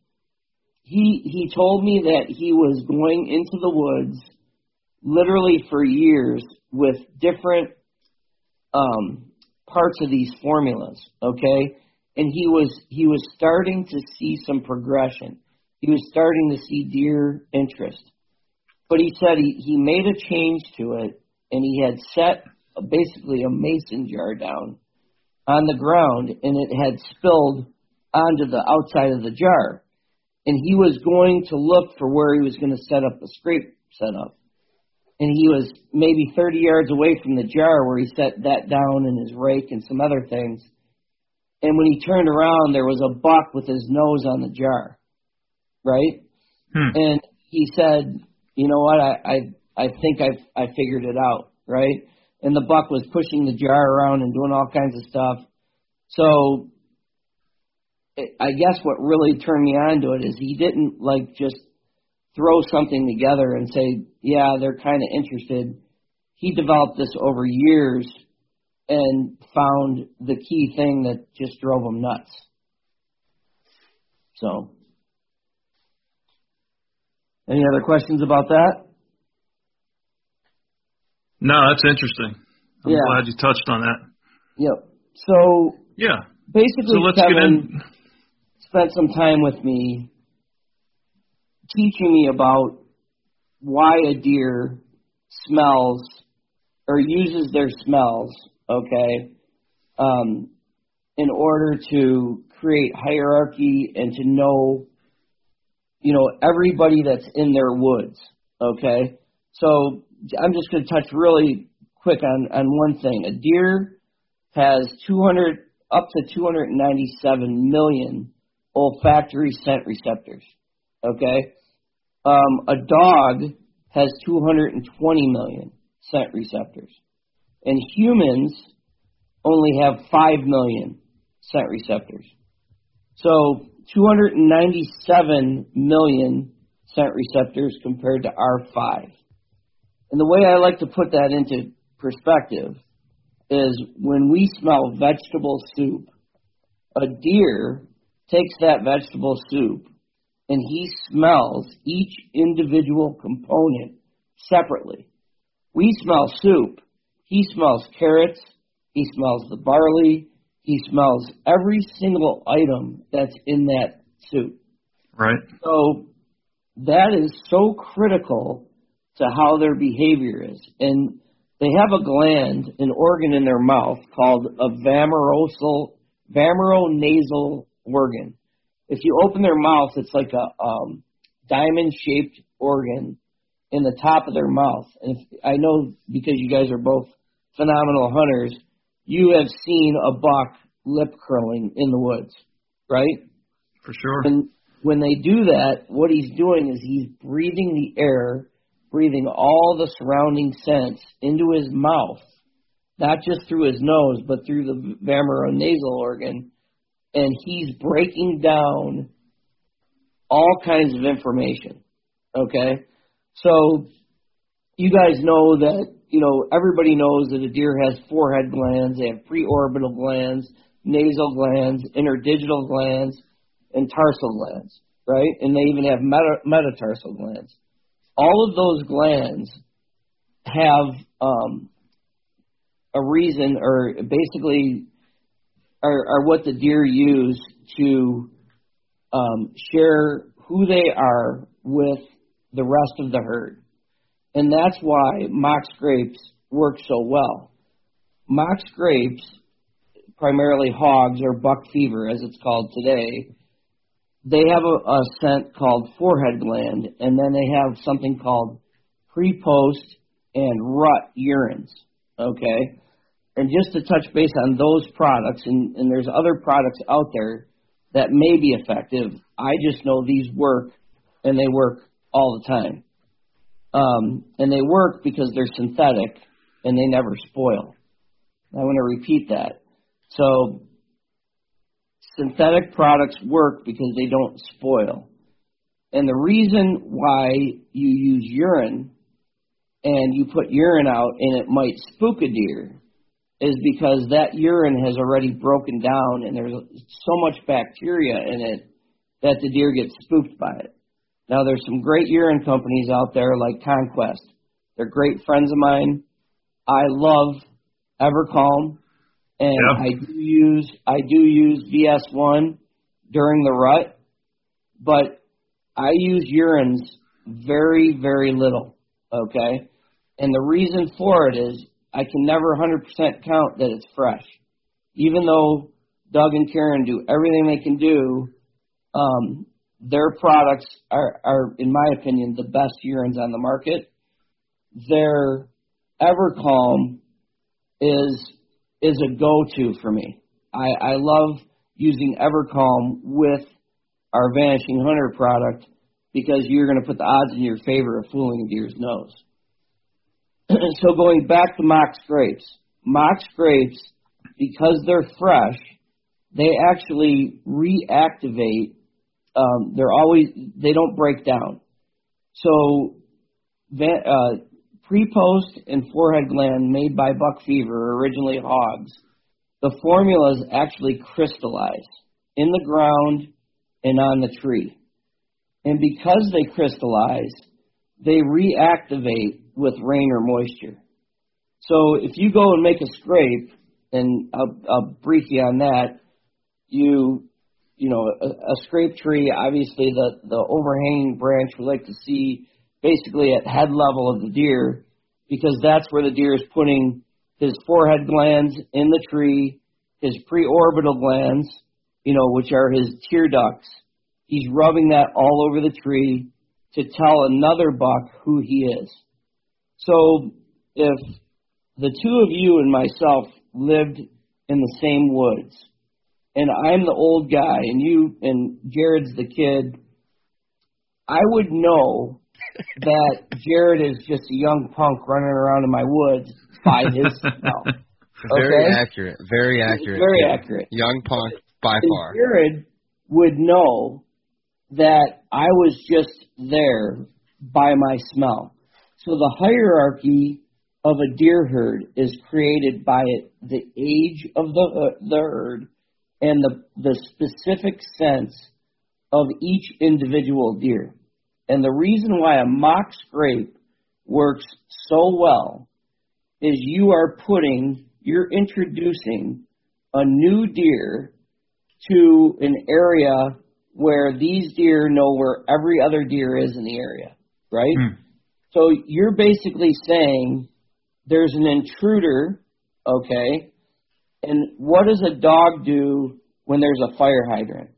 he he told me that he was going into the woods literally for years with different um, parts of these formulas. Okay, and he was he was starting to see some progression. He was starting to see deer interest. But he said he, he made a change to it, and he had set a, basically a mason jar down on the ground, and it had spilled onto the outside of the jar. And he was going to look for where he was going to set up a scrape setup. And he was maybe 30 yards away from the jar where he set that down and his rake and some other things. and when he turned around, there was a buck with his nose on the jar, right? Hmm. And he said, "You know what? I I, I think I I figured it out, right?" And the buck was pushing the jar around and doing all kinds of stuff. So I guess what really turned me on to it is he didn't like just throw something together and say, "Yeah, they're kind of interested." He developed this over years and found the key thing that just drove him nuts. So, any other questions about that? No, that's interesting. I'm Yeah. glad you touched on that. Yep. So Yeah. basically, So let's get Kevin in. spent some time with me teaching me about why a deer smells or uses their smells, okay, um, in order to create hierarchy and to know, you know, everybody that's in their woods, okay? So I'm just going to touch really quick on, on one thing. A deer has 200 up to 297 million olfactory scent receptors. Okay, um, a dog has 220 million scent receptors, and humans only have 5 million scent receptors. So 297 million scent receptors compared to our five. And the way I like to put that into perspective is when we smell vegetable soup, a deer takes that vegetable soup and he smells each individual component separately. We smell soup. He smells carrots. He smells the barley. He smells every single item that's in that soup. Right. So that is so critical to how their behavior is. And they have a gland, an organ in their mouth called a vamerosal, vomeronasal organ. If you open their mouth, it's like a um, diamond-shaped organ in the top of their mouth. And if, I know because you guys are both phenomenal hunters, you have seen a buck lip curling in the woods, right? For sure. And when they do that, what he's doing is he's breathing the air, breathing all the surrounding scents into his mouth, not just through his nose, but through the vomeronasal organ, and he's breaking down all kinds of information. Okay? So you guys know that, you know, everybody knows that a deer has forehead glands, they have preorbital glands, nasal glands, interdigital glands, and tarsal glands, right? And they even have meta, metatarsal glands. All of those glands have um, a reason, or basically, are, are what the deer use to um, share who they are with the rest of the herd. And that's why mock scrapes work so well. Mock scrapes, primarily Hawgs or buck fever as it's called today, they have a, a scent called forehead gland, and then they have something called pre-post and rut urines. Okay, and just to touch base on those products, and, and there's other products out there that may be effective. I just know these work, and they work all the time. Um, and they work because they're synthetic and they never spoil. I want to repeat that. So synthetic products work because they don't spoil. And the reason why you use urine and you put urine out and it might spook a deer is because that urine has already broken down and there's so much bacteria in it that the deer gets spooked by it. Now there's some great urine companies out there like Conquest. They're great friends of mine. I love Evercalm and Yeah. I do use I do use VS1 during the rut, but I use urines very very little, okay? And the reason for it is I can never 100% count that it's fresh. Even though Doug and Karen do everything they can do, um, their products are, are, in my opinion, the best urines on the market. Their Evercalm is is a go-to for me. I, I love using Evercalm with our Vanishing Hunter product because you're going to put the odds in your favor of fooling a deer's nose. <clears throat> so going back to mock scrapes, mock scrapes, because they're fresh, they actually reactivate. Um, they're always they don't break down. So uh, pre-post and forehead gland made by buck fever, originally Hawgs, the formulas actually crystallize in the ground and on the tree. And because they crystallize, they reactivate with rain or moisture. So if you go and make a scrape, and I'll, I'll brief you on that, you you know a, a scrape tree, obviously the the overhanging branch we like to see basically at head level of the deer because that's where the deer is putting his forehead glands in the tree, his preorbital glands, you know, which are his tear ducts. He's rubbing that all over the tree to tell another buck who he is. So if the two of you and myself lived in the same woods, and I'm the old guy, and you and Jared's the kid, I would know <laughs> that Jared is just a young punk running around in my woods by his <laughs> smell. Okay? Very accurate. Very accurate. Very accurate. Young punk by And far. Jared would know that I was just there by my smell. So the hierarchy of a deer herd is created by the age of the uh, the herd and the the specific sense of each individual deer. And the reason why a mock scrape works so well is you are putting, you're introducing a new deer to an area where these deer know where every other deer is in the area, right? Hmm. So you're basically saying there's an intruder, okay? And what does a dog do when there's a fire hydrant?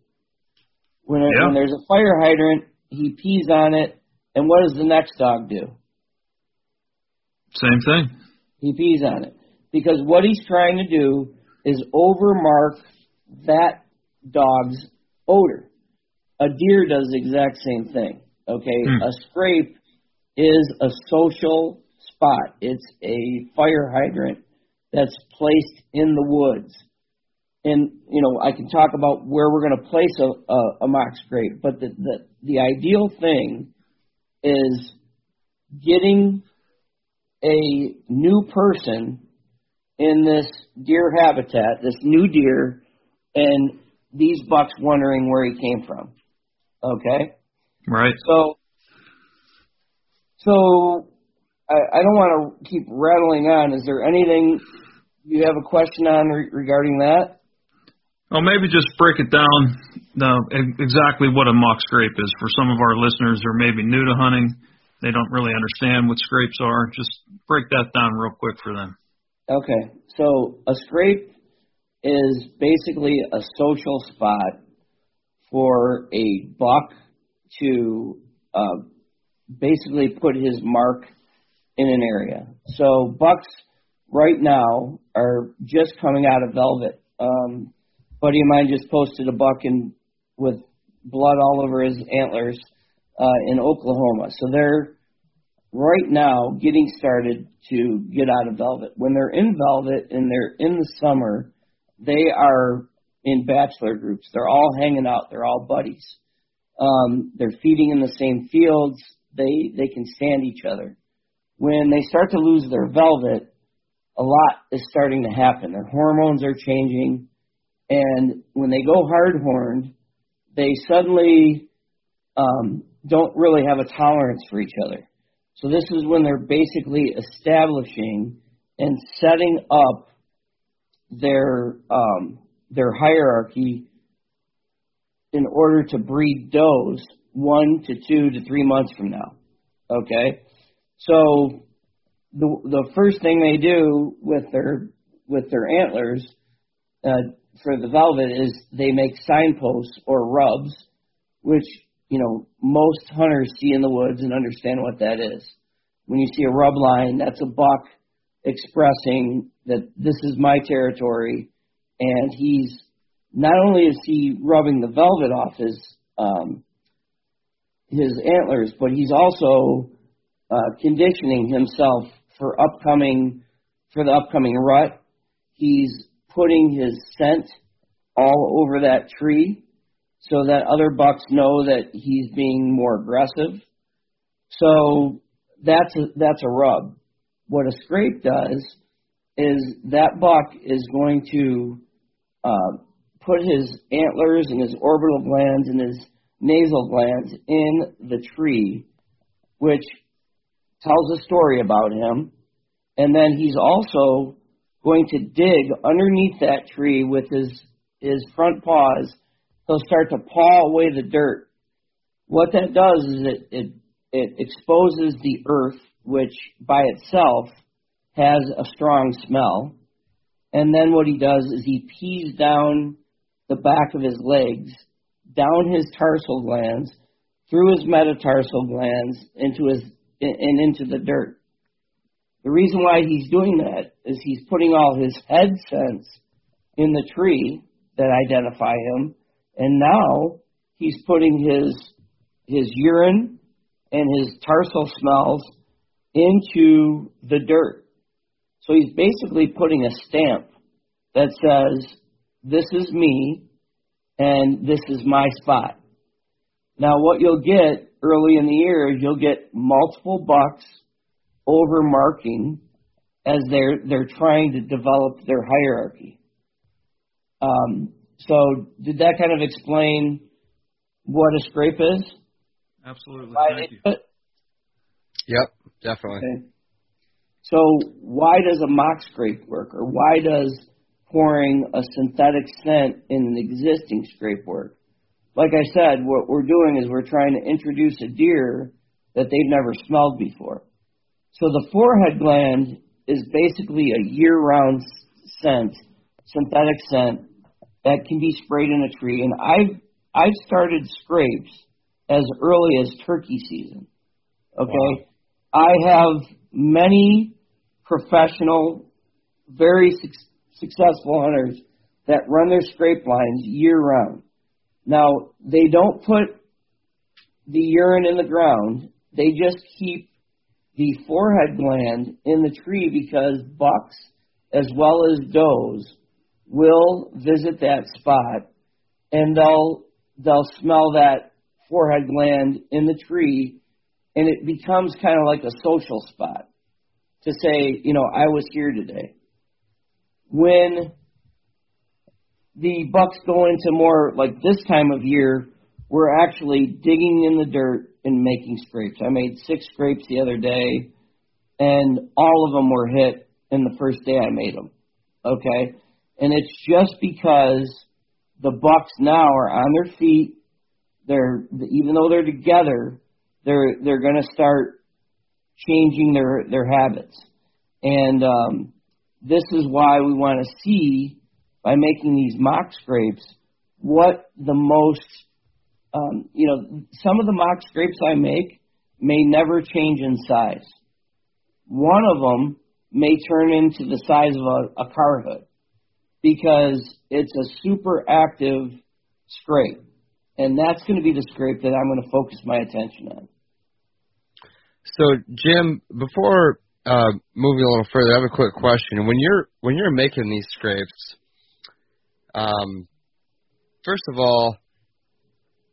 When, Yeah. when there's a fire hydrant, he pees on it, and what does the next dog do? Same thing. He pees on it. Because what he's trying to do is overmark that dog's odor. A deer does the exact same thing. Okay? Hmm. A scrape is a social spot. It's a fire hydrant that's placed in the woods. And you know, I can talk about where we're going to place a, a, a mock scrape, but the, the the ideal thing is getting a new person in this deer habitat, this new deer, and these bucks wondering where he came from. Okay? Right. So, so I, I don't want to keep rattling on. Is there anything you have a question on re- regarding that? Well, maybe just break it down uh, exactly what a mock scrape is for some of our listeners who are maybe new to hunting. They don't really understand what scrapes are. Just break that down real quick for them. Okay, so a scrape is basically a social spot for a buck to uh, basically put his mark in an area. So bucks right now are just coming out of velvet. Um, buddy of mine just posted a buck in with blood all over his antlers uh, in Oklahoma. So they're right now getting started to get out of velvet. When they're in velvet and they're in the summer, they are in bachelor groups. They're all hanging out. They're all buddies. Um, they're feeding in the same fields. They they can stand each other. When they start to lose their velvet, a lot is starting to happen. Their hormones are changing, and when they go hard horned, they suddenly um, don't really have a tolerance for each other. So this is when they're basically establishing and setting up their um, their hierarchy in order to breed does one to two to three months from now. Okay, so the the first thing they do with their with their antlers uh, for the velvet is they make signposts or rubs, which you know most hunters see in the woods and understand what that is. When you see a rub line, that's a buck expressing that this is my territory, and he's not only is he rubbing the velvet off his um, his antlers, but he's also uh, conditioning himself for upcoming for the upcoming rut. He's putting his scent all over that tree so that other bucks know that he's being more aggressive. So that's a, that's a rub. What a scrape does is that buck is going to uh, put his antlers and his orbital glands and his nasal glands in the tree, which tells a story about him. And then he's also going to dig underneath that tree with his his front paws. He'll start to paw away the dirt. What that does is it it, it exposes the earth, which by itself has a strong smell. And then what he does is he pees down the back of his legs, down his tarsal glands, through his metatarsal glands into his and into the dirt. The reason why he's doing that is he's putting all his head scents in the tree that identify him, and now he's putting his his urine and his tarsal smells into the dirt. So he's basically putting a stamp that says, This is me and this is my spot. Now, what you'll get early in the year is you'll get multiple bucks over marking as they're they're trying to develop their hierarchy. Um, so, did that kind of explain what a scrape is? Absolutely. Thank you. Yep, definitely. Okay. So, why does a mock scrape work, or why does pouring a synthetic scent in an existing scrape work? Like I said, what we're doing is we're trying to introduce a deer that they've never smelled before. So the forehead gland is basically a year-round scent, synthetic scent that can be sprayed in a tree. And I've I've started scrapes as early as turkey season. Okay, wow. I have many professional, very su- successful hunters that run their scrape lines year round. Now they don't put the urine in the ground; they just keep the forehead gland in the tree because bucks as well as does will visit that spot and they'll they'll smell that forehead gland in the tree and it becomes kind of like a social spot to say, you know, I was here today. When the bucks go into more like this time of year, we're actually digging in the dirt and making scrapes. I made six scrapes the other day, and all of them were hit in the first day I made them. Okay, and it's just because the bucks now are on their feet. They're even though they're together, they're they're going to start changing their their habits, and um, this is why we want to see by making these mock scrapes what the most um, you know, some of the mock scrapes I make may never change in size. One of them may turn into the size of a, a car hood because it's a super active scrape. And that's going to be the scrape that I'm going to focus my attention on. So, Jim, before uh, moving a little further, I have a quick question. When you're when you're making these scrapes, um, first of all,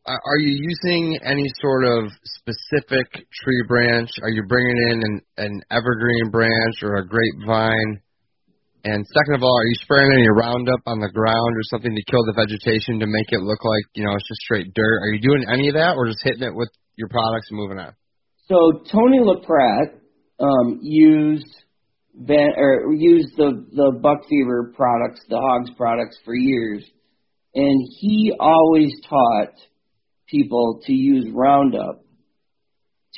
are you using any sort of specific tree branch? Are you bringing in an, an evergreen branch or a grapevine? And second of all, are you spraying any Roundup on the ground or something to kill the vegetation to make it look like you know it's just straight dirt? Are you doing any of that, or just hitting it with your products and moving on? So Tony LaPratt um, used Van, or used the the Buck Fever products, the Hawgs products for years, and he always taught people to use Roundup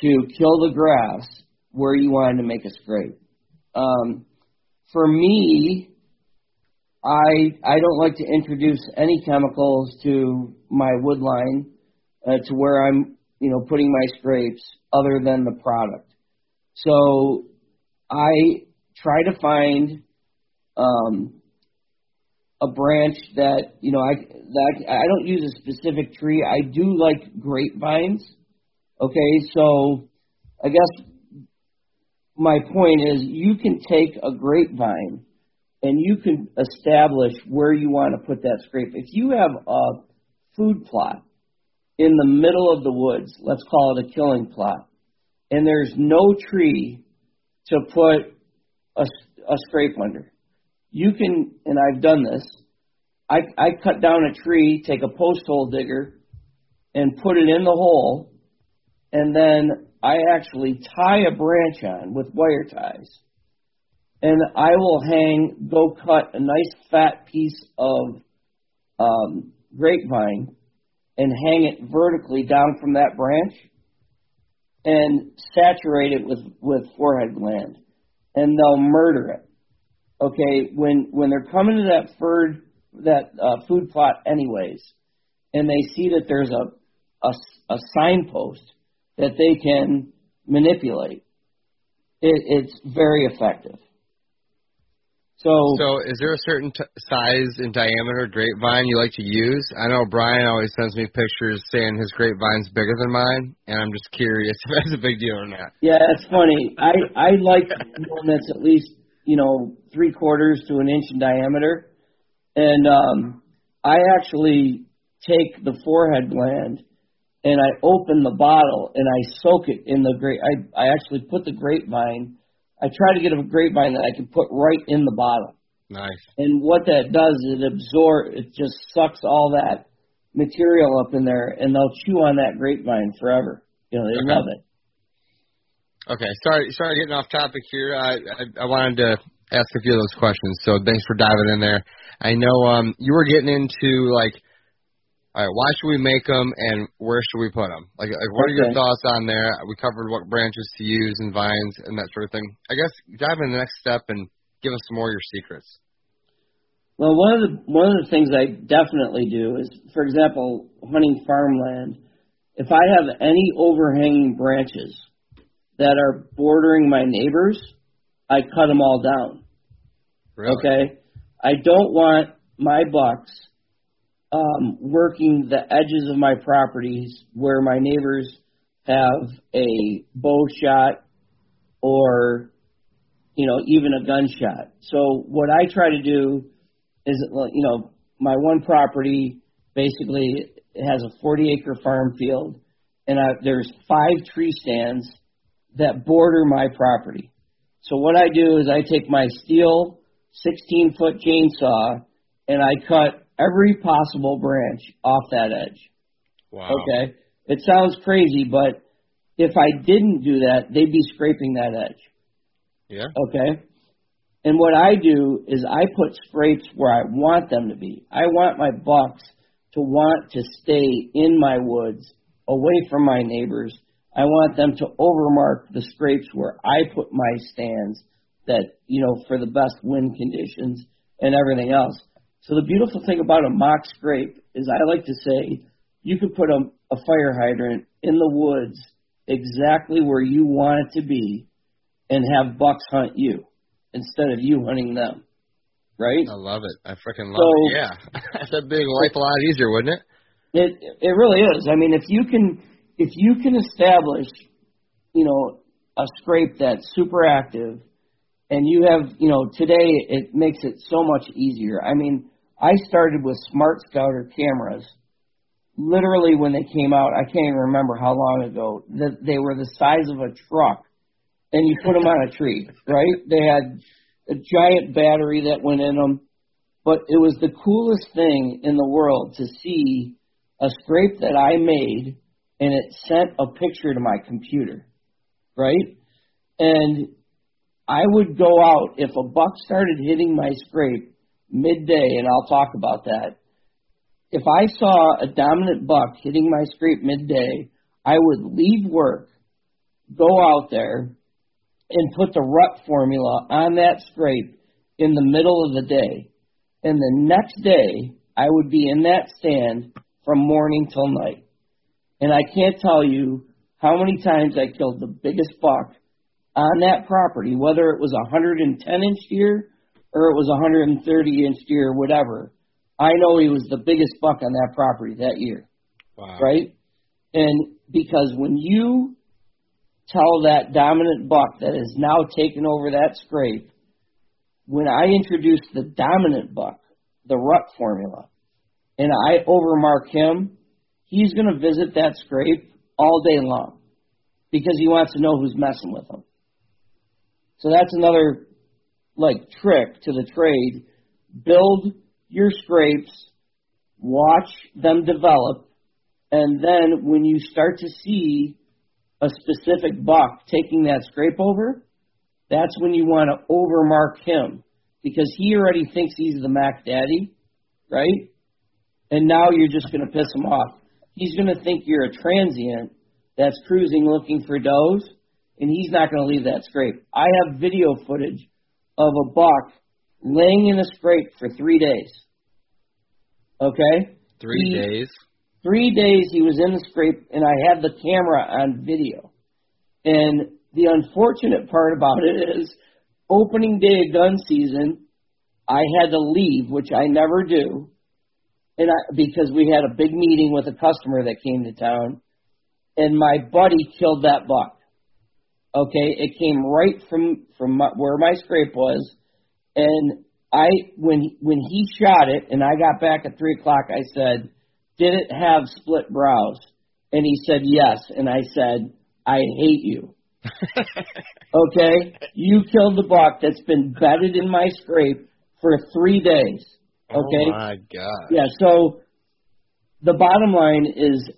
to kill the grass where you wanted to make a scrape. Um, for me, I I don't like to introduce any chemicals to my wood line uh, to where I'm you know putting my scrapes other than the product. So I try to find um, a branch that you know I that I don't use a specific tree. I do like grapevines. Okay, so I guess my point is you can take a grapevine and you can establish where you want to put that scrape. If you have a food plot in the middle of the woods, let's call it a killing plot, and there's no tree to put a, a scrape under, you can, and I've done this, I, I cut down a tree, take a post hole digger, and put it in the hole, and then I actually tie a branch on with wire ties. And I will hang, go cut a nice fat piece of um, grapevine and hang it vertically down from that branch and saturate it with, with forehead gland. And they'll murder it. Okay, when when they're coming to that food that uh, food plot anyways, and they see that there's a, a, a signpost that they can manipulate, it, it's very effective. So, so is there a certain t- size and diameter grapevine you like to use? I know Brian always sends me pictures saying his grapevine's bigger than mine, and I'm just curious <laughs> if that's a big deal or not. Yeah, it's funny. I I like one that's at least you know three quarters to an inch in diameter, and um, I actually take the forehead gland and I open the bottle and I soak it in the grape. I I actually put the grapevine I try to get a grapevine that I can put right in the bottom. Nice. And what that does is it absorb, it just sucks all that material up in there, and they'll chew on that grapevine forever. You know, they okay. love it. Okay, sorry, sorry, getting off topic here. I, I I wanted to ask a few of those questions, so thanks for diving in there. I know um you were getting into like all right, why should we make them, and where should we put them? Like, like what okay. are your thoughts on there? We covered what branches to use and vines and that sort of thing. I guess dive in the next step and give us some more of your secrets. Well, one of the one of the things I definitely do is, for example, hunting farmland. If I have any overhanging branches that are bordering my neighbors, I cut them all down. Really? Okay. I don't want my bucks um, working the edges of my properties where my neighbors have a bow shot or you know even a gunshot. So what I try to do is you know my one property basically has a 40 acre farm field and I, there's five tree stands that border my property. So what I do is I take my Stihl 16 foot chainsaw and I cut every possible branch off that edge. Wow. Okay. It sounds crazy, but if I didn't do that, they'd be scraping that edge. Yeah. Okay. And what I do is I put scrapes where I want them to be. I want my bucks to want to stay in my woods, away from my neighbors. I want them to overmark the scrapes where I put my stands that, you know, for the best wind conditions and everything else. So the beautiful thing about a mock scrape is I like to say you could put a, a fire hydrant in the woods exactly where you want it to be and have bucks hunt you instead of you hunting them. Right? I love it. I freaking love so, it. Yeah. <laughs> That'd make life a lot easier, wouldn't it? It it really is. I mean if you can if you can establish, you know, a scrape that's super active and you have, you know, today it makes it so much easier. I mean, I started with Smart Scouter cameras. Literally, when they came out, I can't even remember how long ago. That they were the size of a truck, and you put them on a tree, <laughs> right? They had a giant battery that went in them, but it was the coolest thing in the world to see a scrape that I made, and it sent a picture to my computer, right? And I would go out if a buck started hitting my scrape midday, and I'll talk about that. If I saw a dominant buck hitting my scrape midday, I would leave work, go out there, and put the rut formula on that scrape in the middle of the day. And the next day, I would be in that stand from morning till night. And I can't tell you how many times I killed the biggest buck on that property, whether it was a 110 inch deer or it was a 130 inch deer, whatever. I know he was the biggest buck on that property that year, Wow. right? And because when you tell that dominant buck that has now taken over that scrape, when I introduce the dominant buck, the rut formula, and I overmark him, he's going to visit that scrape all day long because he wants to know who's messing with him. So that's another like trick to the trade. Build your scrapes, watch them develop, and then when you start to see a specific buck taking that scrape over, that's when you want to overmark him because he already thinks he's the Mac Daddy, right? And now you're just going to piss him off. He's going to think you're a transient that's cruising looking for does, and he's not going to leave that scrape. I have video footage of a buck laying in a scrape for three days. Okay? Three He- days. Three days he was in the scrape, and I had the camera on video. And the unfortunate part about it is, opening day of gun season, I had to leave, which I never do, and I, because we had a big meeting with a customer that came to town, and my buddy killed that buck. Okay, it came right from from my, where my scrape was, and I when when he shot it, and I got back at three o'clock, I said, "Did it have split brows?" And he said, "Yes." And I said, "I hate you." <laughs> Okay, you killed the buck that's been bedded in my scrape for three days. Oh, okay, Oh my god. yeah, so the bottom line is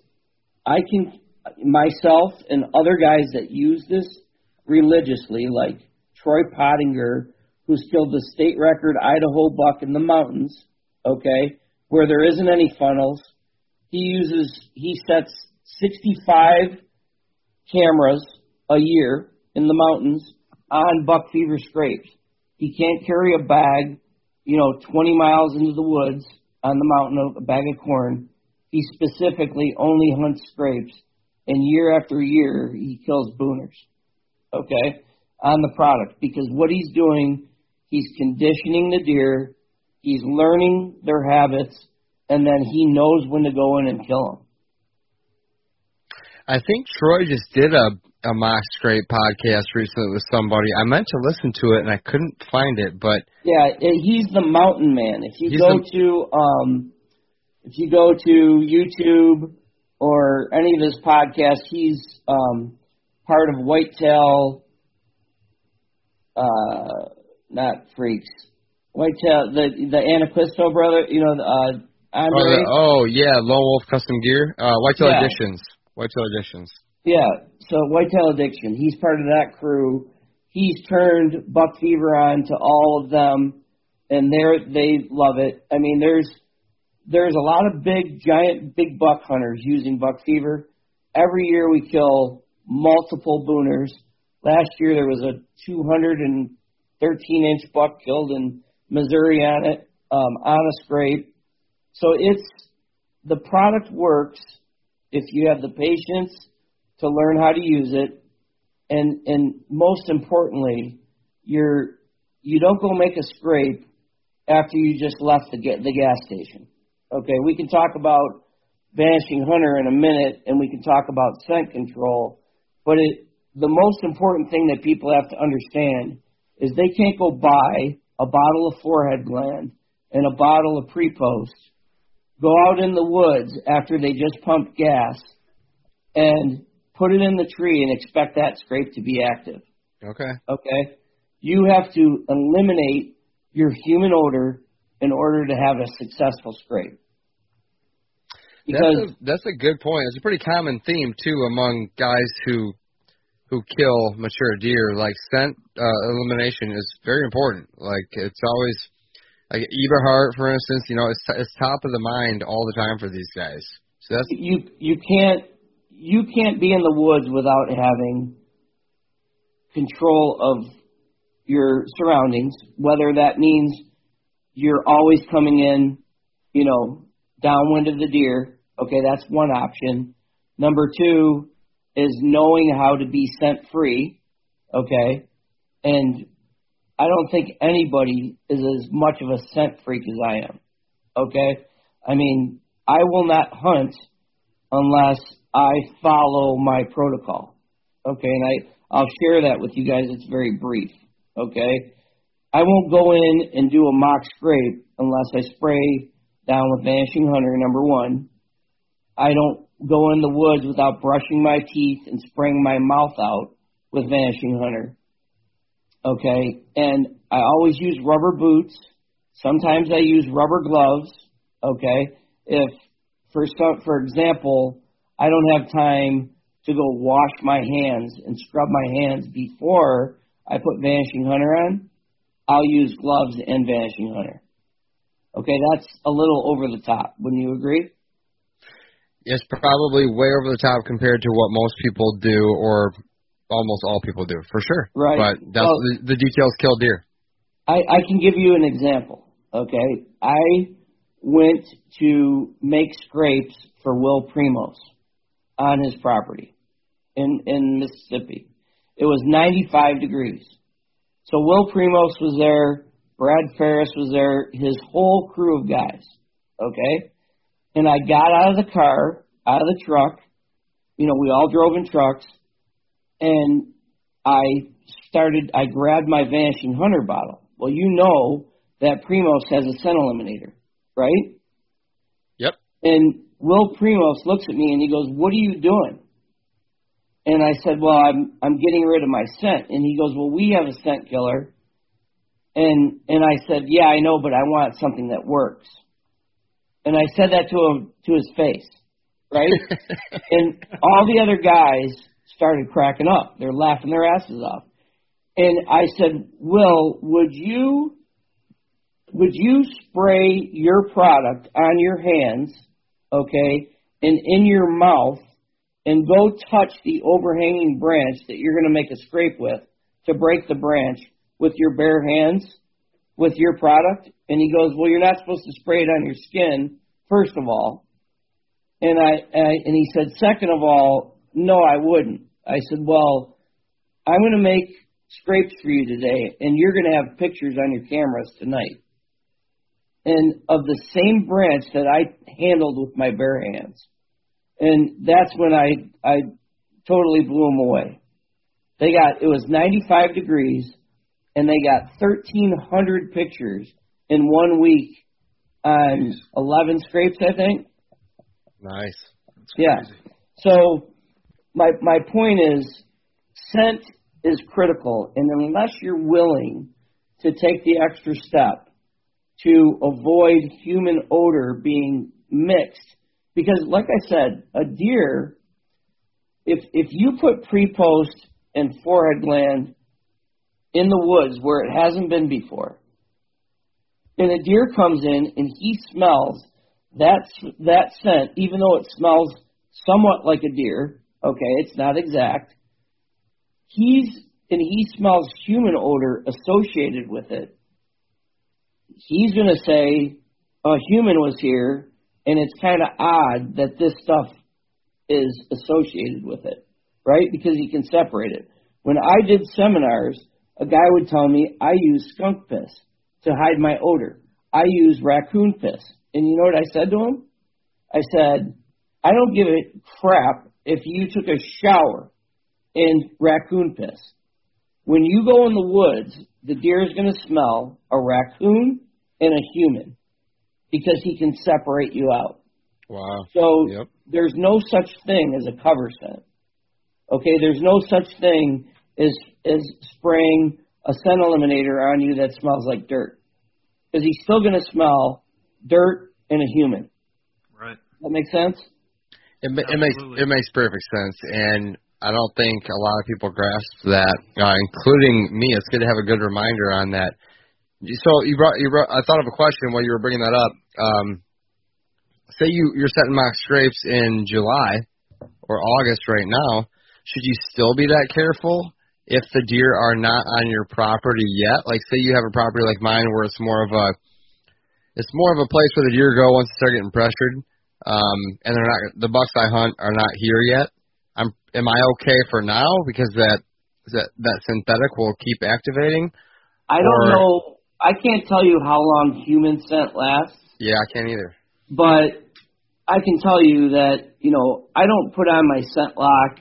I can myself and other guys that use this religiously, like Troy Pottinger, who's killed the state record Idaho buck in the mountains, okay, where there isn't any funnels. He uses he sets sixty five cameras a year in the mountains on buck fever scrapes. He can't carry a bag, you know, 20 miles into the woods on the mountain, of a bag of corn. He specifically only hunts scrapes, and year after year he kills booners. Okay, on the product because what he's doing, he's conditioning the deer, he's learning their habits, and then he knows when to go in and kill them. I think Troy just did a a mock scrape podcast recently with somebody. I meant to listen to it and I couldn't find it, but Yeah, eh, he's the mountain man. If you go the- to um, if you go to YouTube or any of his podcasts, he's um, part of Whitetail. Uh, not freaks. Whitetail, the the Anaquisto brother. You know, uh, oh, Andre. the- oh yeah, Lone Wolf Custom Gear, uh, Whitetail Yeah. Editions, Whitetail Editions. Yeah, so Whitetail Addiction. He's part of that crew. He's turned Buck Fever on to all of them, and they're they love it. I mean, there's there's a lot of big, giant, big buck hunters using Buck Fever. Every year we kill multiple booners. Last year there was a 213 inch buck killed in Missouri on it um, on a scrape. So it's the product works if you have the patience to learn how to use it, and and most importantly, you're you don't go make a scrape after you just left the the gas station. Okay, we can talk about vanishing hunter in a minute, and we can talk about scent control, but it the most important thing that people have to understand is they can't go buy a bottle of forehead gland and a bottle of pre-post, go out in the woods after they just pumped gas, and put it in the tree and expect that scrape to be active. Okay. Okay? You have to eliminate your human odor in order to have a successful scrape. Because That's a, that's a good point. It's a pretty common theme too among guys who who kill mature deer. Like scent uh, elimination is very important. Like it's always like Eberhart, for instance. You know, it's it's top of the mind all the time for these guys. So that's you you can't you can't be in the woods without having control of your surroundings, whether that means you're always coming in, you know, downwind of the deer. Okay, that's one option. Number two is knowing how to be scent free. Okay, and I don't think anybody is as much of a scent freak as I am. Okay? I mean, I will not hunt unless I follow my protocol. Okay, and I, I'll share that with you guys. It's very brief. Okay? I won't go in and do a mock scrape unless I spray down with Vanishing Hunter, number one. I don't go in the woods without brushing my teeth and spraying my mouth out with Vanishing Hunter. Okay, and I always use rubber boots. Sometimes I use rubber gloves. Okay, if for some, for example, I don't have time to go wash my hands and scrub my hands before I put Vanishing Hunter on, I'll use gloves and Vanishing Hunter. Okay, that's a little over the top. Wouldn't you agree? It's probably way over the top compared to what most people do, or almost all people do, for sure. Right. But that's Well- the, the details kill deer. I, I can give you an example. Okay, I went to make scrapes for Will Primos on his property in in Mississippi. It was 95 degrees. So Will Primos was there, Brad Farris was there, his whole crew of guys. Okay, and I got out of the car, out of the truck. You know, we all drove in trucks, and I started. I grabbed my Vanishing Hunter bottle. Well, you know that Primos has a scent eliminator, right? Yep. And Will Primos looks at me and he goes, "What are you doing?" And I said, "Well, I'm I'm getting rid of my scent." And he goes, "Well, we have a scent killer." And and I said, "Yeah, I know, but I want something that works." And I said that to him to his face, right? <laughs> and all the other guys started cracking up. They're laughing their asses off. And I said, "Will, would you would you spray your product on your hands, okay, and in your mouth and go touch the overhanging branch that you're going to make a scrape with to break the branch with your bare hands with your product?" And he goes, "Well, you're not supposed to spray it on your skin, first of all." And I, I and he said, "Second of all, no, I wouldn't." I said, "Well, I'm going to make scrapes for you today, and you're going to have pictures on your cameras tonight. And of the same branch that I handled with my bare hands. And that's when I I totally blew them away. They got it was 95 degrees, and they got 1,300 pictures in one week on 11 scrapes, I think. Nice. Yeah. So my my point is scent is critical and unless you're willing to take the extra step to avoid human odor being mixed because like I said, a deer if if you put pre-post and forehead gland in the woods where it hasn't been before, and a deer comes in and he smells that that scent, even though it smells somewhat like a deer, okay, it's not exact. He's and he smells human odor associated with it. He's going to say a human was here, and it's kind of odd that this stuff is associated with it, right? Because he can separate it. When I did seminars, a guy would tell me I use skunk piss to hide my odor. I use raccoon piss. And you know what I said to him? I said, I don't give a crap if you took a shower in raccoon piss. When you go in the woods, the deer is going to smell a raccoon and a human because he can separate you out. Wow. So Yep. there's no such thing as a cover scent. Okay, there's no such thing as as spraying a scent eliminator on you that smells like dirt. Because he's still going to smell dirt and a human. Right. That makes sense? It, it makes it makes perfect sense, and I don't think a lot of people grasp that, uh, including me. It's good to have a good reminder on that. So you brought you brought. I thought of a question while you were bringing that up. Um, say you you're setting mock scrapes in July or August right now. Should you still be that careful if the deer are not on your property yet? Like say you have a property like mine where it's more of a it's more of a place where the deer go once they start getting pressured um, and they're not the bucks I hunt are not here yet. I'm am I okay for now because that that that synthetic will keep activating, I don't Or- know. I can't tell you how long human scent lasts, Yeah, I can't either. but I can tell you that you know I don't put on my scent lock,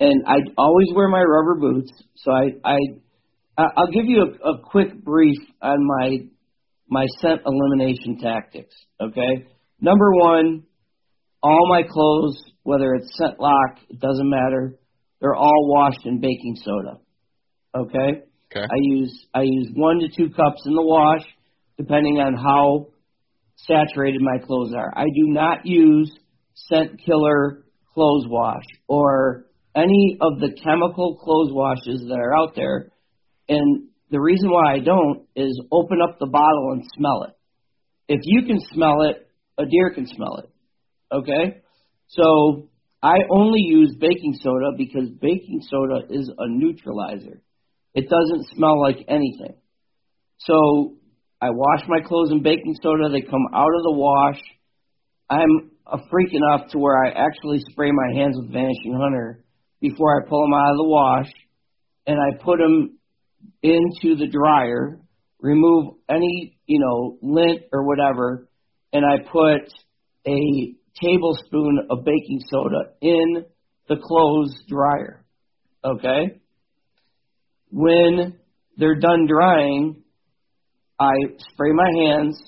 and I always wear my rubber boots. So I I I'll give you a, a quick brief on my my scent elimination tactics. Okay, number one, all my clothes, whether it's scent lock, it doesn't matter. They're all washed in baking soda. Okay. Okay. I use I use one to two cups in the wash, depending on how saturated my clothes are. I do not use scent killer clothes wash or any of the chemical clothes washes that are out there. And the reason why I don't is open up the bottle and smell it. If you can smell it, a deer can smell it. Okay? So I only use baking soda because baking soda is a neutralizer. It doesn't smell like anything. So I wash my clothes in baking soda. They come out of the wash. I'm a freak enough to where I actually spray my hands with Vanishing Hunter before I pull them out of the wash, and I put them into the dryer, remove any you know lint or whatever, and I put a tablespoon of baking soda in the clothes dryer. Okay? When they're done drying, I spray my hands.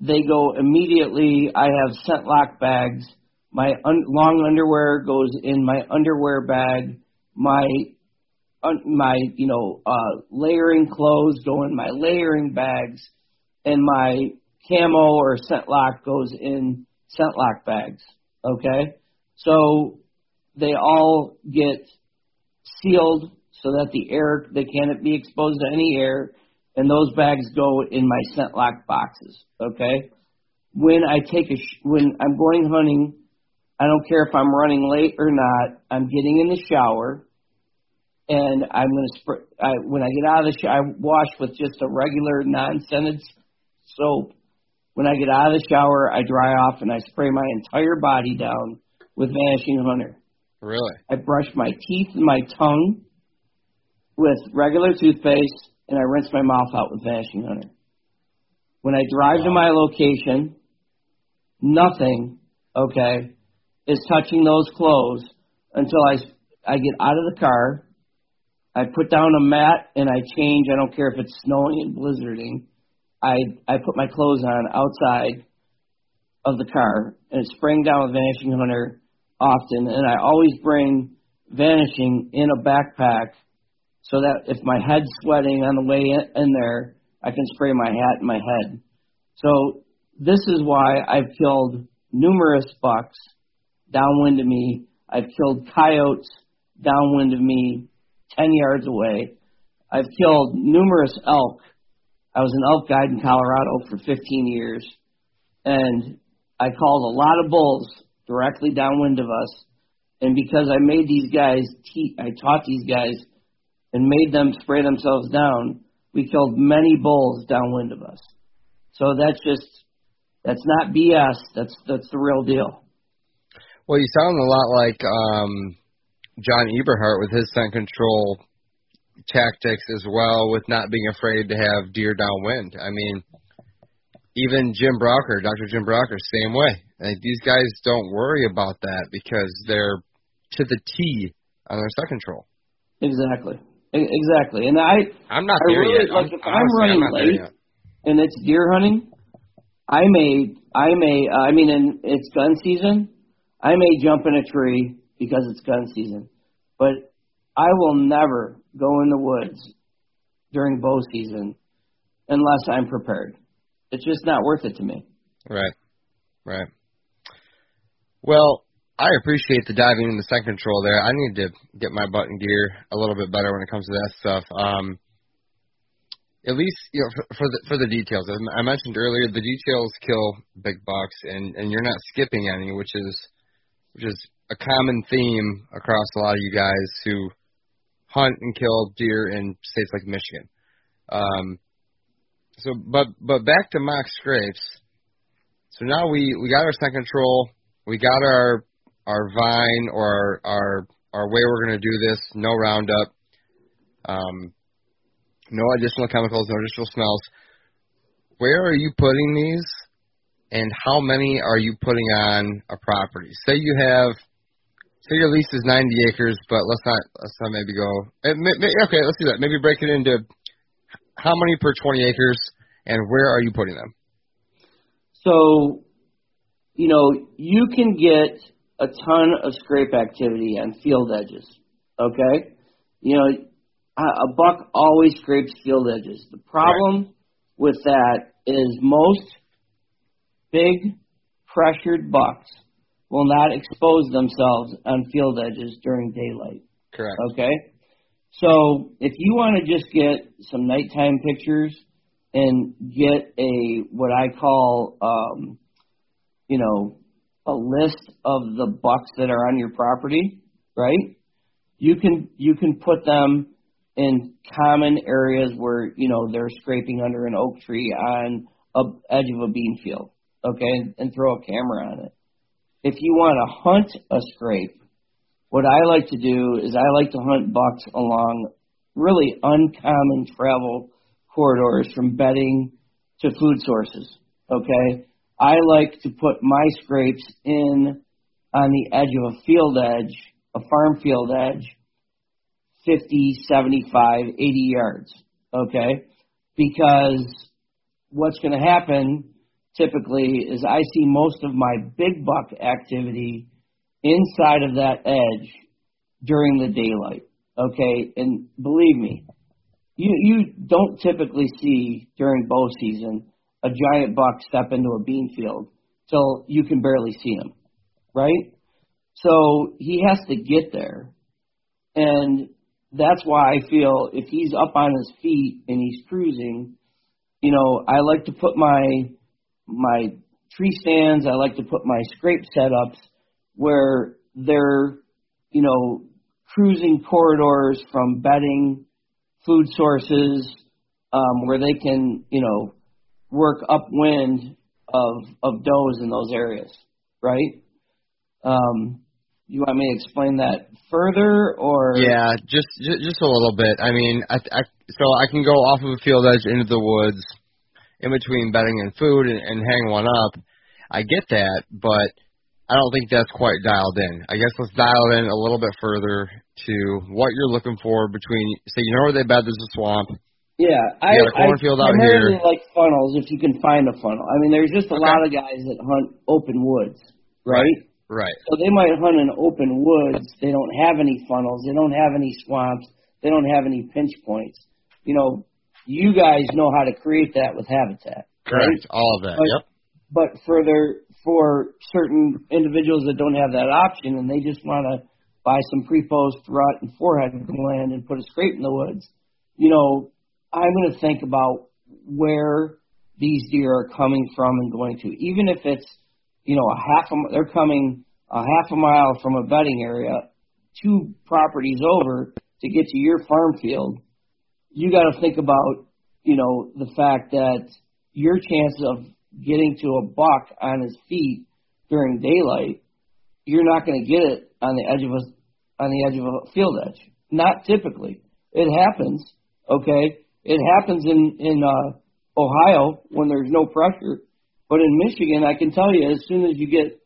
They go immediately. I have scent lock bags. My un- long underwear goes in my underwear bag. My un- my you know uh, layering clothes go in my layering bags, and my camo or scent lock goes in scent lock bags. Okay, so they all get sealed so that the air they can't be exposed to any air, and those bags go in my scent lock boxes. Okay, when I take a sh- when I'm going hunting, I don't care if I'm running late or not. I'm getting in the shower, and I'm gonna spray. I, when I get out of the shower, I wash with just a regular non-scented soap. When I get out of the shower, I dry off and I spray my entire body down with Vanishing Hunter. Really? I brush my teeth and my tongue with regular toothpaste, and I rinse my mouth out with Vanishing Hunter. When I drive to my location, nothing, okay, is touching those clothes until I, I get out of the car. I put down a mat and I change. I don't care if it's snowing and blizzarding. I I put my clothes on outside of the car and it's spraying down with Vanishing Hunter often, and I always bring Vanishing in a backpack so that if my head's sweating on the way in, in there, I can spray my hat and my head. So this is why I've killed numerous bucks downwind of me. I've killed coyotes downwind of me, 10 yards away. I've killed numerous elk. I was an elk guide in Colorado for 15 years, and I called a lot of bulls directly downwind of us. And because I made these guys, te- I taught these guys and made them spray themselves down, we killed many bulls downwind of us. So that's just, that's not BS. That's that's the real deal. Well, you sound a lot like um, John Eberhart with his scent control tactics as well, with not being afraid to have deer downwind. I mean, even Jim Brauker, Dr. Jim Brauker, same way. Like, these guys don't worry about that because they're to the T on their scent control. Exactly. Exactly. And I I'm not I there really- yet. like, I'm, if I'm honestly, running there late, and it's deer hunting, I may I may uh, I mean and it's gun season, I may jump in a tree because it's gun season. But I will never go in the woods during bow season unless I'm prepared. It's just not worth it to me. Right. Right. Well, I appreciate the diving into scent control there. I need to get my button gear a little bit better when it comes to that stuff. Um, at least you know for, for the for the details. I mentioned earlier, the details kill big bucks, and and you're not skipping any, which is which is a common theme across a lot of you guys who hunt and kill deer in states like Michigan. Um, so, but but back to mock scrapes. So now we we got our scent control, we got our our vine or our our, our way we're going to do this, no roundup. Um, no additional chemicals, no additional smells. Where are you putting these, and how many are you putting on a property? Say you have, say your lease is 90 acres, but let's not let's not maybe go. eh, Okay, let's do that. Maybe break it into how many per 20 acres, and where are you putting them? So, you know, you can get a ton of scrape activity on field edges. Okay, you know, a a buck always scrapes field edges. The problem with that is most big pressured bucks will not expose themselves on field edges during daylight. Correct. Okay? So if you want to just get some nighttime pictures and get a what I call um, you know, a list of the bucks that are on your property, right? You can you can put them in common areas where, you know, they're scraping under an oak tree on a edge of a bean field, okay, and throw a camera on it. If you want to hunt a scrape, what I like to do is I like to hunt bucks along really uncommon travel corridors from bedding to food sources. Okay, I like to put my scrapes in on the edge of a field edge, a farm field edge, 50, 75, 80 yards. Okay, because what's going to happen typically is I see most of my big buck activity inside of that edge during the daylight. Okay, and believe me, you you don't typically see during bow season a giant buck step into a bean field till you can barely see him, right? So he has to get there, and that's why I feel if he's up on his feet and he's cruising, you know, I like to put my my tree stands, I like to put my scrape setups where they're, you know, cruising corridors from bedding, food sources, um, where they can, you know, work upwind of of does in those areas, right? Um, you want me to explain that further, or Yeah, just just, just a little bit. I mean, I, I so I can go off of a field edge into the woods, in between bedding and food, and, and hang one up. I get that, but I don't think that's quite dialed in. I guess let's dial it in a little bit further to what you're looking for between. Say you know where they bed. There's a swamp. Yeah, I, got a I cornfield out primarily here. like funnels if you can find a funnel. I mean, there's just a Okay. lot of guys that hunt open woods, right? Right. So they might hunt in open woods. They don't have any funnels. They don't have any swamps. They don't have any pinch points. You know, you guys know how to create that with habitat, right? Correct. All of that. But- yep. But for their for certain individuals that don't have that option and they just want to buy some pre-post rut and forehead gland and put a scrape in the woods, you know, I'm going to think about where these deer are coming from and going to, even if it's you know a half a mi- they're coming a half a mile from a bedding area, two properties over to get to your farm field. You got to think about you know the fact that your chance of getting to a buck on his feet during daylight, you're not going to get it on the edge of a on the edge of a field edge. Not typically. It happens, okay? It happens in in uh, Ohio when there's no pressure, but in Michigan, I can tell you, as soon as you get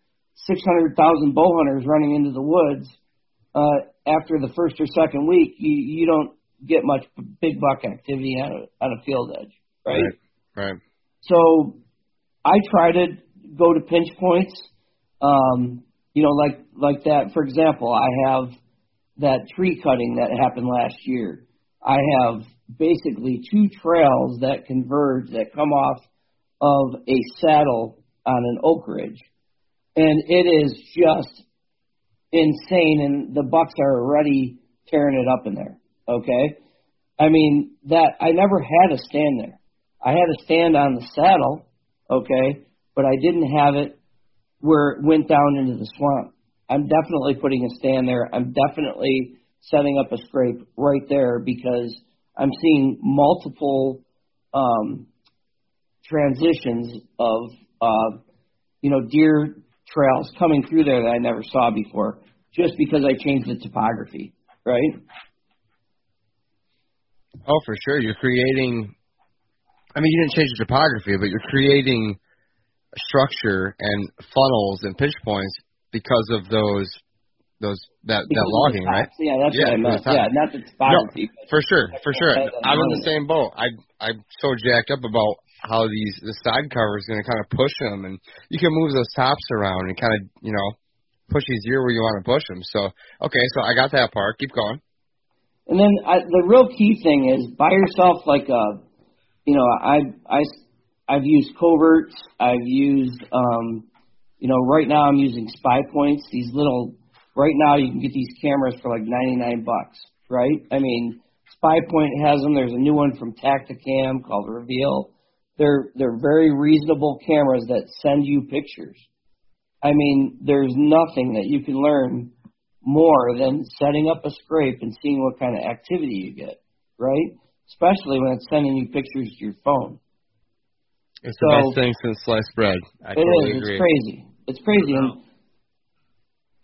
600,000 bow hunters running into the woods, uh, after the first or second week, you you don't get much big buck activity on a on a field edge, right? Right. Right. So I try to go to pinch points. Um, you know, like like that. For example, I have that tree cutting that happened last year. I have basically two trails that converge that come off of a saddle on an oak ridge, and it is just insane. And the bucks are already tearing it up in there. Okay, I mean that I never had a stand there. I had a stand on the saddle, okay, but I didn't have it where it went down into the swamp. I'm definitely putting a stand there. I'm definitely setting up a scrape right there because I'm seeing multiple um, transitions of uh, you know deer trails coming through there that I never saw before, just because I changed the topography, right? Oh, for sure. You're creating. I mean, you didn't change the topography, but you're creating structure and funnels and pinch points because of those those that Because that logging, right? Yeah, that's Yeah, what I meant. because of the Yeah, not the topography. but For sure, for sure. I'm in the same boat. I I'm so jacked up about how these the side cover is going to kind of push them, and you can move those tops around and kind of you know push these ear where you want to push them. So okay, so I got that part. Keep going. And then I, the real key thing is buy yourself like a, you know, I I I've used coverts. I've used, um, you know, right now I'm using spy points. These little, right now you can get these cameras for like 99 bucks, right? I mean, Spy Point has them. There's a new one from Tactacam called Reveal. They're they're very reasonable cameras that send you pictures. I mean, there's nothing that you can learn more than setting up a scrape and seeing what kind of activity you get, right? Especially when it's sending you pictures to your phone. It's the best thing since sliced bread. I It totally is. agree. It's crazy. It's crazy. And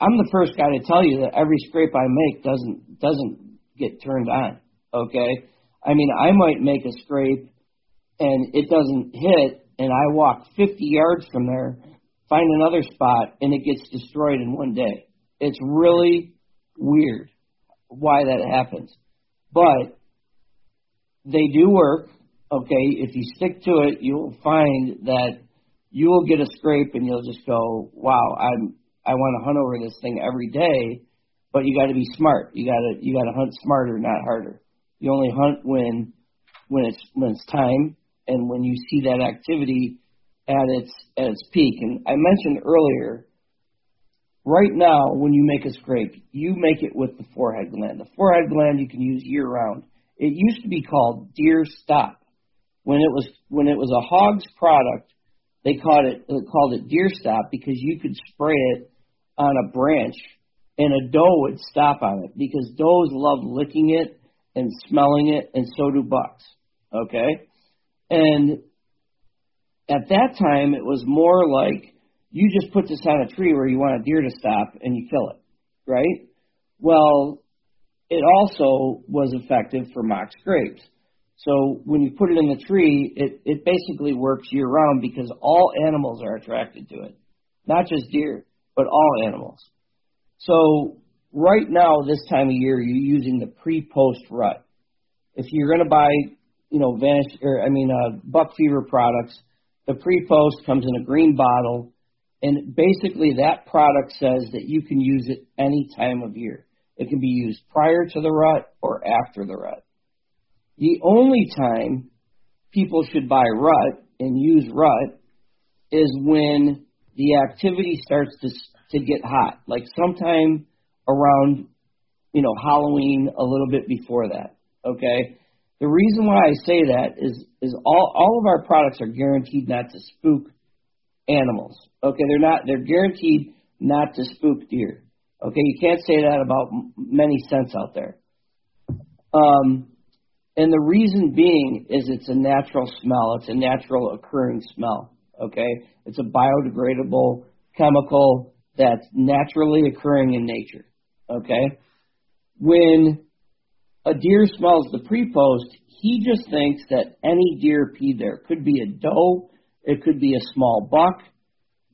I'm the first guy to tell you that every scrape I make doesn't doesn't get turned on. Okay. I mean, I might make a scrape and it doesn't hit, and I walk 50 yards from there, find another spot, and it gets destroyed in one day. It's really weird why that happens, but they do work. Okay, if you stick to it, you will find that you will get a scrape and you'll just go, "Wow, I'm I want to hunt over this thing every day." But you got to be smart. You got to you got to hunt smarter, not harder. You only hunt when when it's when it's time and when you see that activity at its at its peak. And I mentioned earlier, right now when you make a scrape, you make it with the forehead gland. The forehead gland you can use year round. It used to be called deer stop. When it was when it was a Hawgs product, they called it called it deer stop because you could spray it on a branch and a doe would stop on it because does love licking it and smelling it and so do bucks. Okay? And at that time it was more like you just put this on a tree where you want a deer to stop and you kill it. Right? Well, it also was effective for mock scrapes. So when you put it in the tree, it, it basically works year round because all animals are attracted to it. Not just deer, but all animals. So right now, this time of year, you're using the pre-post rut. If you're going to buy, you know, vanish or I mean, uh, buck fever products, the pre-post comes in a green bottle, and basically that product says that you can use it any time of year. It can be used prior to the rut or after the rut. The only time people should buy rut and use rut is when the activity starts to to get hot, like sometime around you know Halloween, a little bit before that. Okay. The reason why I say that is is all all of our products are guaranteed not to spook animals. Okay, they're not they're guaranteed not to spook deer. Okay, you can't say that about many scents out there. Um, and the reason being is it's a natural smell. It's a natural occurring smell. Okay, it's a biodegradable chemical that's naturally occurring in nature. Okay, when a deer smells the pre-post, he just thinks that any deer peed there. Could be a doe, it could be a small buck,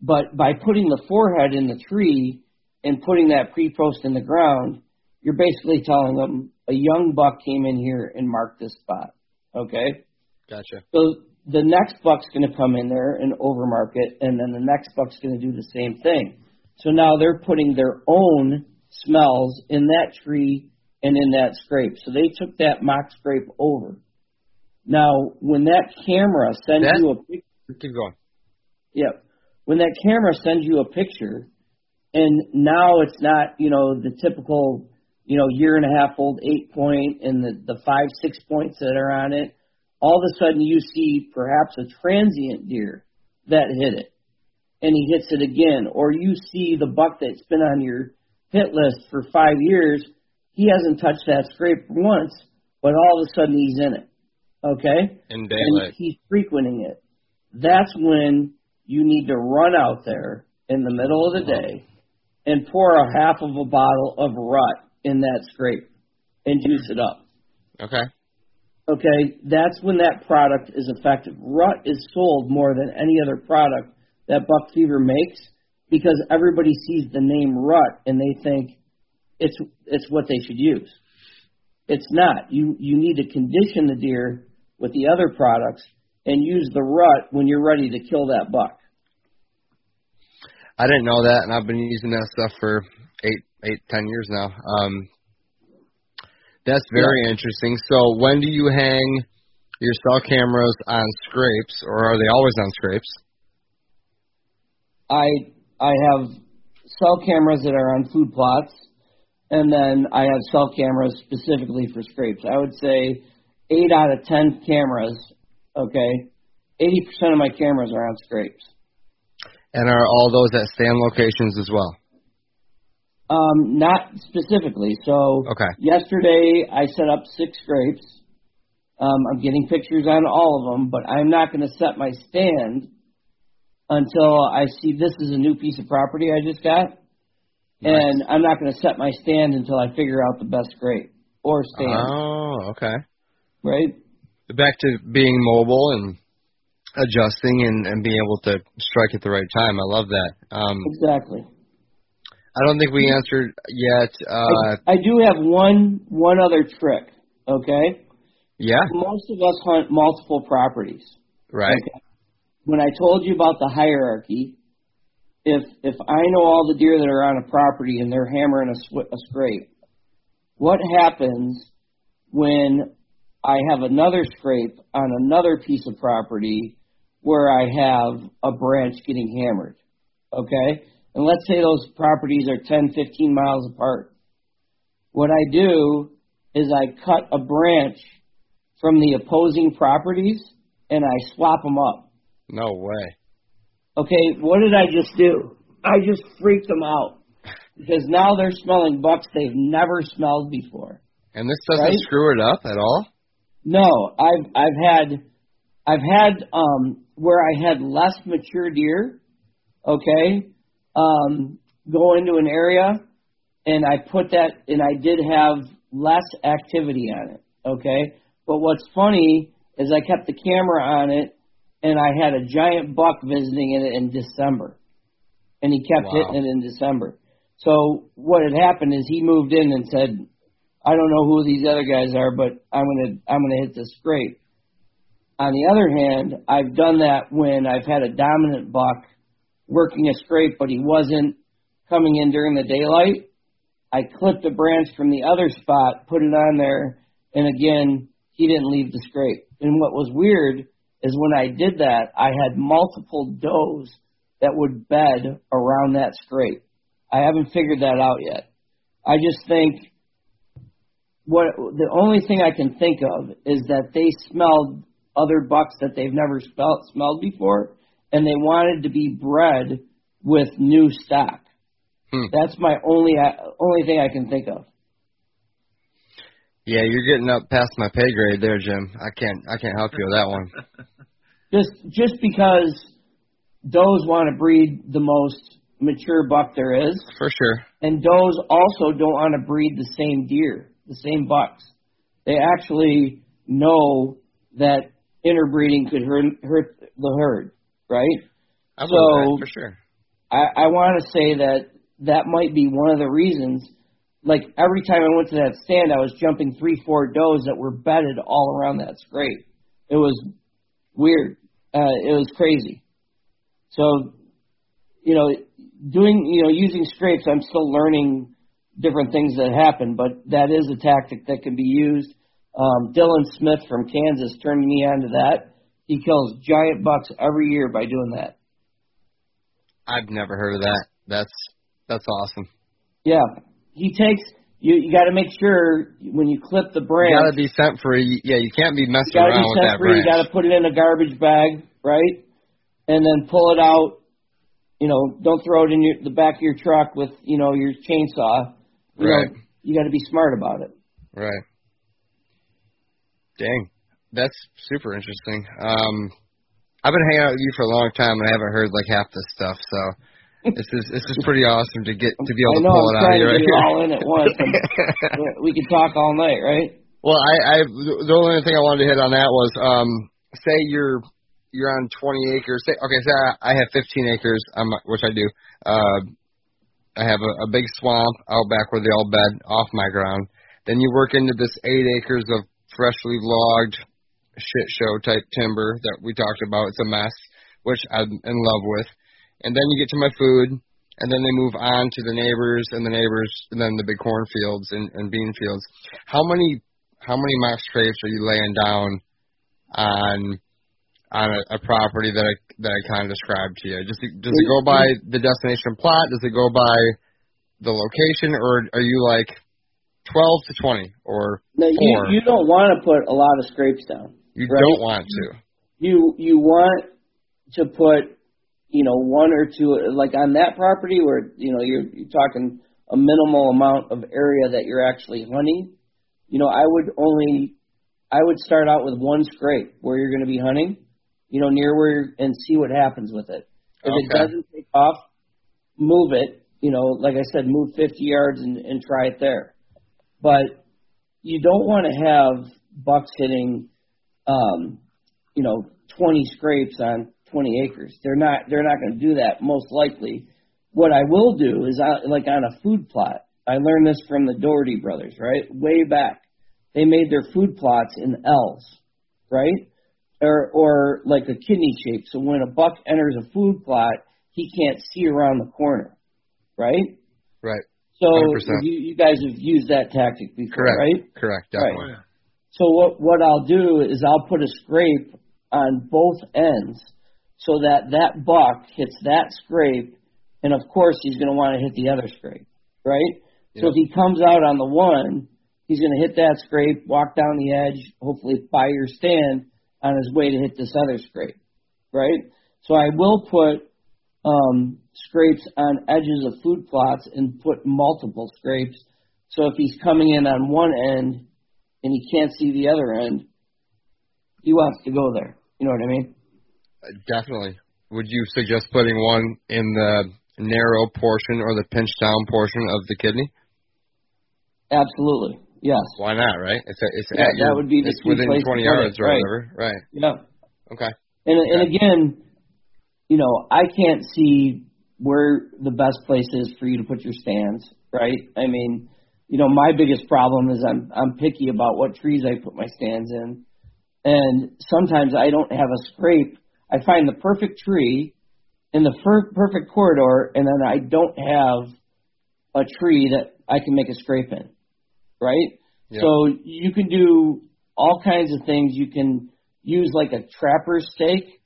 but by putting the forehead in the tree and putting that pre-post in the ground, you're basically telling them a young buck came in here and marked this spot. Okay? Gotcha. So the next buck's going to come in there and overmark it, and then the next buck's going to do the same thing. So now they're putting their own smells in that tree and in that scrape. So they took that mock scrape over. Now, when that camera sends That- you a picture, Keep going. Yep. When that camera sends you a picture, and now it's not, you know, the typical, you know, year and a half old eight point and the, the five, six points that are on it, all of a sudden you see perhaps a transient deer that hit it. And he hits it again. Or you see the buck that's been on your hit list for five years, he hasn't touched that scrape once, but all of a sudden he's in it. Okay? In and daylight. he's frequenting it. That's when you need to run out there in the middle of the uh-huh. day and pour a half of a bottle of rut in that scrape and juice it up. Okay. okay, that's when that product is effective. Rut is sold more than any other product that Buck Fever makes because everybody sees the name Rut and they think it's it's what they should use. It's not. You you need to condition the deer with the other products and use the rut when you're ready to kill that buck. I didn't know that, and I've been using that stuff for eight, eight, ten years now. Um, that's very yeah. interesting. So, when do you hang your cell cameras on scrapes, or are they always on scrapes? I I have cell cameras that are on food plots, and then I have cell cameras specifically for scrapes. I would say eight out of ten cameras, okay, eighty percent of my cameras are on scrapes. And are all those at stand locations as well? Um, not specifically. So okay. yesterday I set up six scrapes. Um, I'm getting pictures on all of them, but I'm not going to set my stand until I see this is a new piece of property I just got. Nice. And I'm not going to set my stand until I figure out the best scrape or stand. Oh, okay. Right? Back to being mobile and adjusting and, and being able to strike at the right time. I love that. Um, exactly. I don't think we answered yet. Uh, I, I do have one one other trick. Okay. Yeah. Most of us hunt multiple properties. Right. Okay? When I told you about the hierarchy, if if I know all the deer that are on a property and they're hammering a, sw- a scrape, what happens when I have another scrape on another piece of property where I have a branch getting hammered? Okay? And let's say those properties are 10, 15 miles apart. What I do is I cut a branch from the opposing properties and I swap them up. No way. Okay, what did I just do? I just freaked them out because now they're smelling bucks they've never smelled before. And this doesn't right? screw it up at all. No, I've I've had I've had um where I had less mature deer. Okay, um, go into an area, and I put that, and I did have less activity on it. Okay, but what's funny is I kept the camera on it, and I had a giant buck visiting it in December, and he kept wow. hitting it in December. So what had happened is he moved in and said, "I don't know who these other guys are, but I'm gonna I'm gonna hit this scrape." On the other hand, I've done that when I've had a dominant buck working a scrape, but he wasn't coming in during the daylight. I clipped a branch from the other spot, put it on there, and again, he didn't leave the scrape. And what was weird is when I did that, I had multiple does that would bed around that scrape. I haven't figured that out yet. I just think what the only thing I can think of is that they smelled other bucks that they've never smelled, smelled before, and they wanted to be bred with new stock. Hmm. That's my only only thing I can think of. Yeah, you're getting up past my pay grade there, Jim. I can't I can't help you with that one. <laughs> just just because does want to breed the most mature buck there is. For sure. And does also don't want to breed the same deer, the same bucks. They actually know that interbreeding could hurt, hurt the herd right? I so that for sure. I, I want to say that that might be one of the reasons. Like every time I went to that stand, I was jumping three, four does that were bedded all around that scrape. It was weird. Uh, it was crazy. So, you know, doing, you know, using scrapes, I'm still learning different things that happen, but that is a tactic that can be used. Um, Dylan Smith from Kansas turned me on to that he kills giant bucks every year by doing that. I've never heard of that. That's that's awesome. Yeah, he takes you. You got to make sure when you clip the branch. You got to be scent free. Yeah, you can't be messing around be with that free. branch. You got to put it in a garbage bag, right? And then pull it out. You know, don't throw it in your, the back of your truck with you know your chainsaw. You right. Know, you got to be smart about it. Right. Dang that's super interesting. Um, I've been hanging out with you for a long time, and I haven't heard like half this stuff. So this is this is pretty awesome to get to be able know, to pull I'm it out of you right here. all in at once. <laughs> we could talk all night, right? Well, I, I the only thing I wanted to hit on that was, um, say you're you're on 20 acres. Say, okay, say I, I have 15 acres, um, which I do. Uh, I have a, a big swamp out back where they all bed off my ground. Then you work into this eight acres of freshly logged shit show type timber that we talked about. It's a mess, which I'm in love with. And then you get to my food, and then they move on to the neighbors and the neighbors, and then the big cornfields and, and bean fields. How many how many mock scrapes are you laying down on on a, a property that I that I kind of described to you? Does it, does it go by the destination plot? Does it go by the location, or are you like twelve to twenty or no, you, four? you don't want to put a lot of scrapes down. You right? don't want to. You you want to put you know one or two like on that property where you know you're you're talking a minimal amount of area that you're actually hunting. You know, I would only I would start out with one scrape where you're going to be hunting, you know, near where you're, and see what happens with it. If it doesn't take off, move it. You know, like I said, move 50 yards and, and try it there. But you don't want to have bucks hitting, um, you know, 20 scrapes on 20 acres. They're not. They're not going to do that most likely. What I will do is, I, like on a food plot. I learned this from the Drury brothers, right? Way back, they made their food plots in L's, right? Or or like a kidney shape. So when a buck enters a food plot, he can't see around the corner, right? Right. So 100%. you, you guys have used that tactic before, Correct. right? Correct. Right. So what what I'll do is I'll put a scrape on both ends so that that buck hits that scrape, and of course he's going to want to hit the other scrape, right? So if he comes out on the one, he's going to hit that scrape, walk down the edge, hopefully by your stand on his way to hit this other scrape, right? So I will put um, scrapes on edges of food plots and put multiple scrapes. So if he's coming in on one end and he can't see the other end, he wants to go there. You know what I mean? Uh, Definitely. Would you suggest putting one in the narrow portion or the pinch down portion of the kidney? Absolutely. Yes. Why not? Right? It's a, it's Yeah, at that your, would be the within place 20 yards right. whatever. Right. Yeah. Okay. And and again, you know, I can't see where the best place is for you to put your stands, right? I mean, you know, my biggest problem is I'm I'm picky about what trees I put my stands in. And sometimes I don't have a scrape. I find the perfect tree in the fir- perfect corridor and then I don't have a tree that I can make a scrape in. Right? Yeah. So you can do all kinds of things. You can use like a trapper stake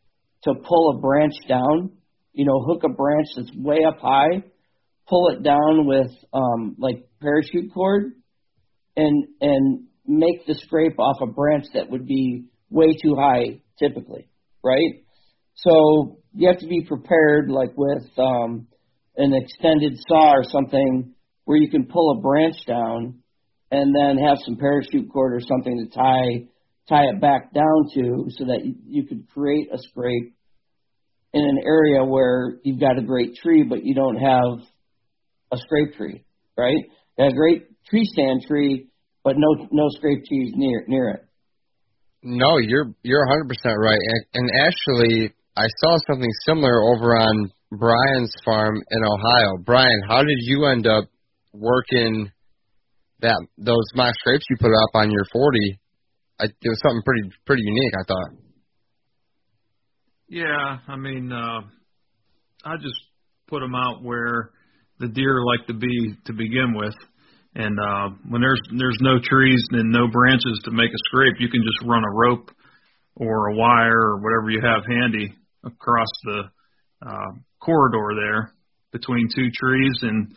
to pull a branch down. You know, hook a branch that's way up high, pull it down with um, like parachute cord, and and make the scrape off a branch that would be way too high typically, right? So you have to be prepared, like with um, an extended saw or something, where you can pull a branch down and then have some parachute cord or something to tie tie it back down to, so that you, you could create a scrape in an area where you've got a great tree, but you don't have a scrape tree, right? A great tree stand tree, but no no scrape trees near near it. No, you're you're 100% right. And, and actually, I saw something similar over on Brian's farm in Ohio. Brian, how did you end up working that those mock scrapes you put up on your 40? I, it was something pretty pretty unique, I thought. Yeah, I mean, uh, I just put them out where the deer like to be to begin with, and uh, when there's there's no trees and no branches to make a scrape, you can just run a rope or a wire or whatever you have handy across the uh, corridor there between two trees and